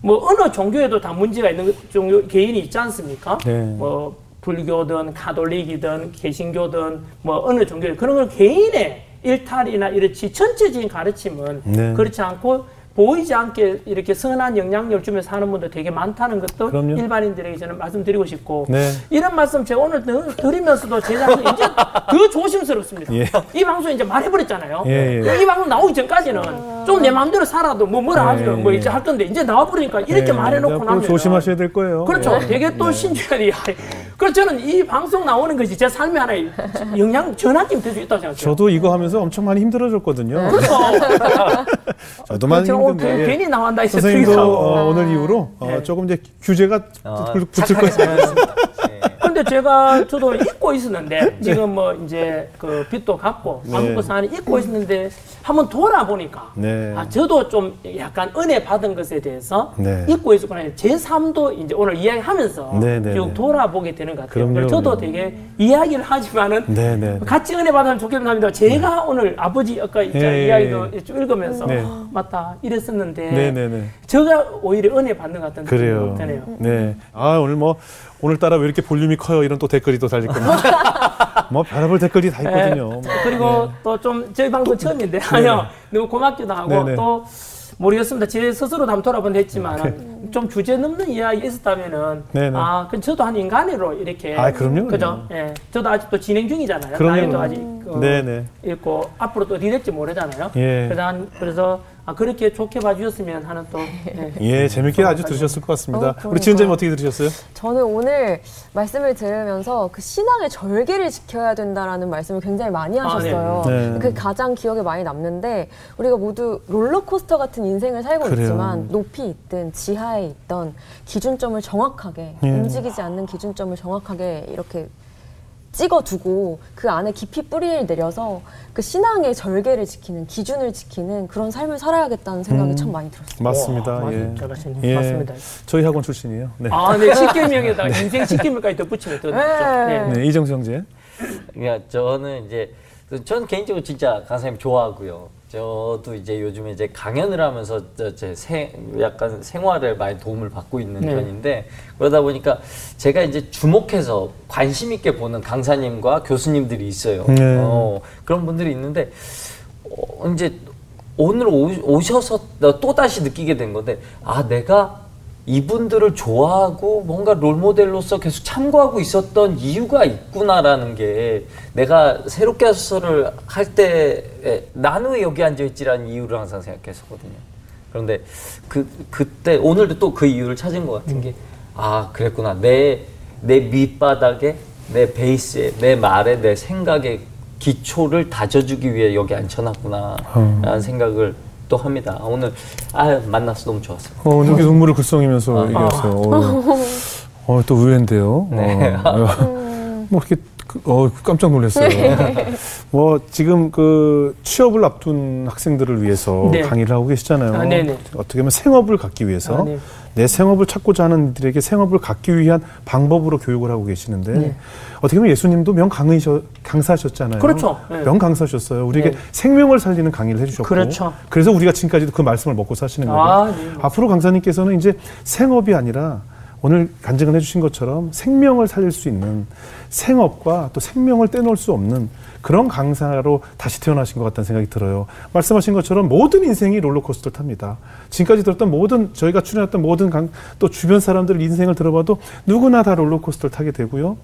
Speaker 3: 뭐 어느 종교에도 다 문제가 있는 종교 개인이 있지 않습니까?
Speaker 2: 네.
Speaker 3: 뭐 불교든 가톨릭이든 개신교든 뭐 어느 종교 그런 걸 개인의 일탈이나 이렇지 전체적인 가르침은
Speaker 2: 네.
Speaker 3: 그렇지 않고 보이지 않게 이렇게 선한 영향력을 주면서 하는 분들 되게 많다는 것도
Speaker 2: 그럼요.
Speaker 3: 일반인들에게 저는 말씀드리고 싶고
Speaker 2: 네.
Speaker 3: 이런 말씀 제가 오늘 드- 드리면서도 제자는 이제 더 조심스럽습니다.
Speaker 2: 예.
Speaker 3: 이 방송 이제 말해버렸잖아요.
Speaker 2: 예, 예.
Speaker 3: 이 방송 나오기 전까지는 좀내 마음대로 살아도 뭐 뭐라
Speaker 2: 예,
Speaker 3: 하죠. 뭐
Speaker 2: 예.
Speaker 3: 이제 할 건데 이제 나와버리니까 이렇게
Speaker 2: 네,
Speaker 3: 말해놓고 나면
Speaker 2: 조심하셔야 될 거예요.
Speaker 3: 그렇죠.
Speaker 2: 네.
Speaker 3: 되게 또 신중하게. 그래서 저는 이 방송 나오는 것이 제 삶의 하나의 영향 전환점이 될 수 있다고 생각해요.
Speaker 2: 저도 이거 하면서 엄청 많이 힘들어졌거든요.
Speaker 3: 그렇죠. [laughs]
Speaker 2: 저도 많이
Speaker 3: 오늘
Speaker 2: 힘든데. 예.
Speaker 3: 괜히 나온다 했어요.
Speaker 2: 선생님도 어, 오늘 이후로 어,
Speaker 3: 네.
Speaker 2: 조금 이제 규제가
Speaker 1: 어,
Speaker 2: 붙- 붙을 거예요. [laughs]
Speaker 1: 네.
Speaker 3: 근데 제가 저도 잊고 있었는데 [laughs] 지금 뭐 이제 그 빚도 갚고 밥
Speaker 2: 네.
Speaker 3: 사는 잊고 있었는데 한번 돌아보니까
Speaker 2: 네.
Speaker 3: 아 저도 좀 약간 은혜 받은 것에 대해서
Speaker 2: 네.
Speaker 3: 잊고 있었구나 제 삶도 이제 오늘 이야기하면서
Speaker 2: 네, 네,
Speaker 3: 쭉
Speaker 2: 네.
Speaker 3: 돌아보게 되는 것 같아요.
Speaker 2: 그럼요,
Speaker 3: 저도
Speaker 2: 그럼요.
Speaker 3: 되게 이야기를 하지만은
Speaker 2: 네, 네.
Speaker 3: 같이 은혜 받으면 좋겠는 합니다. 제가 오늘 아버지 아까 이제
Speaker 2: 예,
Speaker 3: 이야기도 쭉 읽으면서
Speaker 2: 네.
Speaker 3: 아, 맞다 이랬었는데
Speaker 2: 네, 네, 네.
Speaker 3: 제가 오히려 은혜 받는 것 같은
Speaker 2: 그래요.
Speaker 3: 느낌이 드네요.
Speaker 2: 네. 아, 오늘 뭐 오늘따라 왜 이렇게 볼륨이 커 요? 이런 또 댓글이 또 달릴 겁니다. [laughs] 뭐 별의별 댓글이 다 있거든요. 뭐.
Speaker 3: 그리고 또좀 저희 방송 처음인데 아니요 너무 고맙기도 하고
Speaker 2: 네, 네.
Speaker 3: 또 모르겠습니다. 제 스스로도 한번 돌아본 했지만 좀 주제 넘는 이야기 있었다면은
Speaker 2: 네, 네.
Speaker 3: 아, 그 저도 한 인간으로 이렇게
Speaker 2: 아, 그럼요,
Speaker 3: 그죠? 예, 저도 아직도 진행 중이잖아요.
Speaker 2: 그럼요.
Speaker 3: 나이도 아직 그
Speaker 2: 네, 네.
Speaker 3: 있고 앞으로 또 어디 될지 모르잖아요.
Speaker 2: 예.
Speaker 3: 그래서, 한- 그래서 아, 그렇게 좋게 봐주셨으면 하는 또 예. [laughs]
Speaker 2: 예, 재밌게 아주 들으셨을 것 같습니다.
Speaker 4: 어.
Speaker 2: 우리 지은자님 어떻게 들으셨어요?
Speaker 4: 저는 오늘 말씀을 들으면서 그 신앙의 절개를 지켜야 된다라는 말씀을 굉장히 많이
Speaker 3: 아,
Speaker 4: 하셨어요.
Speaker 2: 네. 네.
Speaker 4: 그 가장 기억에 많이 남는데 우리가 모두 롤러코스터 같은 인생을 살고
Speaker 2: 그래요.
Speaker 4: 있지만 높이 있든 지하에 있던 기준점을 정확하게
Speaker 2: 예.
Speaker 4: 움직이지 않는 기준점을 정확하게 이렇게 찍어두고 그 안에 깊이 뿌리를 내려서 그 신앙의 절개를 지키는 기준을 지키는 그런 삶을 살아야겠다는 생각이
Speaker 2: 음.
Speaker 4: 참 많이 들었어요.
Speaker 2: 맞습니다.
Speaker 3: 와,
Speaker 2: 예.
Speaker 3: 잘하시네.
Speaker 2: 예.
Speaker 3: 맞습니다.
Speaker 2: 저희 학원 출신이에요. 네.
Speaker 3: 아, 네, 십계명에다가 [laughs] 인생 십계명까지 덧붙이면 더 낫죠.
Speaker 4: 네.
Speaker 3: 네.
Speaker 2: 네, 이정수 형제.
Speaker 1: 그러니까 저는 이제 저는 개인적으로 진짜 강사님 좋아하고요. 저도 이제 요즘에 이제 강연을 하면서 저- 제 생, 약간 생활에 많이 도움을 받고 있는
Speaker 3: 네.
Speaker 1: 편인데 그러다 보니까 제가 이제 주목해서 관심 있게 보는 강사님과 교수님들이 있어요.
Speaker 2: 네.
Speaker 1: 어, 그런 분들이 있는데 어, 이제 오늘 오, 오셔서 또 다시 느끼게 된 건데 아 내가 이분들을 좋아하고 뭔가 롤모델로서 계속 참고하고 있었던 이유가 있구나라는 게 내가 새롭게 하소서를 할때 나는 왜 여기 앉아 있지라는 이유를 항상 생각했었거든요. 그런데 그 그때 오늘도 또 그 이유를 찾은 것 같은 게 아 그랬구나 내 내 밑바닥에 내 베이스에 내 말에 내 생각에 기초를 다져주기 위해 여기 앉혀놨구나라는 생각을 또 합니다. 오늘 아 만나서 너무 좋았어요.
Speaker 2: 어, 눈이 눈물을 글썽이면서 얘기했어요. [laughs] 어, 어, 또 의외인데요.
Speaker 1: 네.
Speaker 2: 어, [laughs] 뭐 이렇게 그- 어, 깜짝 놀랐어요. 뭐 지금 그 취업을 앞둔 학생들을 위해서
Speaker 3: 네.
Speaker 2: 강의를 하고 계시잖아요.
Speaker 3: 아, 네네.
Speaker 2: 어떻게 보면 생업을 갖기 위해서
Speaker 3: 아, 네.
Speaker 2: 내 생업을 찾고자 하는 이들에게 생업을 갖기 위한 방법으로 교육을 하고 계시는데
Speaker 3: 네.
Speaker 2: 어떻게 보면 예수님도 명 강의셔, 강사셨잖아요.
Speaker 3: 그렇죠. 네.
Speaker 2: 명 강사셨어요. 우리에게
Speaker 3: 네.
Speaker 2: 생명을 살리는 강의를 해주셨고,
Speaker 3: 그렇죠.
Speaker 2: 그래서 우리가 지금까지도 그 말씀을 먹고 사시는 거예요.
Speaker 3: 아, 네.
Speaker 2: 앞으로 강사님께서는 이제 생업이 아니라 오늘 간증을 해주신 것처럼 생명을 살릴 수 있는 생업과 또 생명을 떼놓을 수 없는 그런 강사로 다시 태어나신 것 같다는 생각이 들어요. 말씀하신 것처럼 모든 인생이 롤러코스터를 탑니다. 지금까지 들었던 모든 저희가 출연했던 모든 강, 또 주변 사람들 인생을 들어봐도 누구나 다 롤러코스터를 타게 되고요.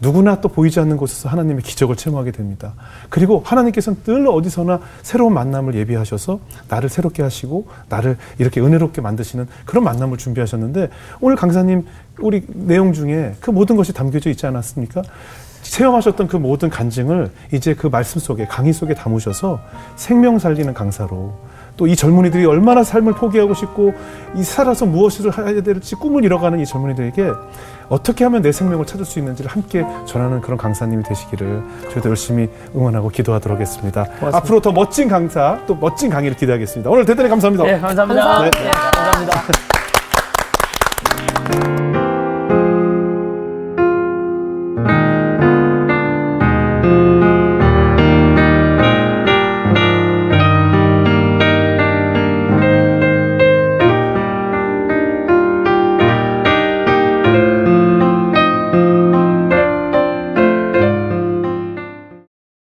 Speaker 2: 누구나 또 보이지 않는 곳에서 하나님의 기적을 체험하게 됩니다. 그리고 하나님께서는 늘 어디서나 새로운 만남을 예비하셔서 나를 새롭게 하시고 나를 이렇게 은혜롭게 만드시는 그런 만남을 준비하셨는데 오늘 강사님 우리 내용 중에 그 모든 것이 담겨져 있지 않았습니까? 체험하셨던 그 모든 간증을 이제 그 말씀 속에 강의 속에 담으셔서 생명 살리는 강사로 또 이 젊은이들이 얼마나 삶을 포기하고 싶고 이 살아서 무엇을 해야 될지 꿈을 잃어가는 이 젊은이들에게 어떻게 하면 내 생명을 찾을 수 있는지를 함께 전하는 그런 강사님이 되시기를 저희도 열심히 응원하고 기도하도록 하겠습니다. 앞으로 더 멋진 강사 또 멋진 강의를 기대하겠습니다. 오늘 대단히 감사합니다.
Speaker 3: 네, 감사합니다.
Speaker 4: 감사합니다.
Speaker 3: 네, 감사합니다.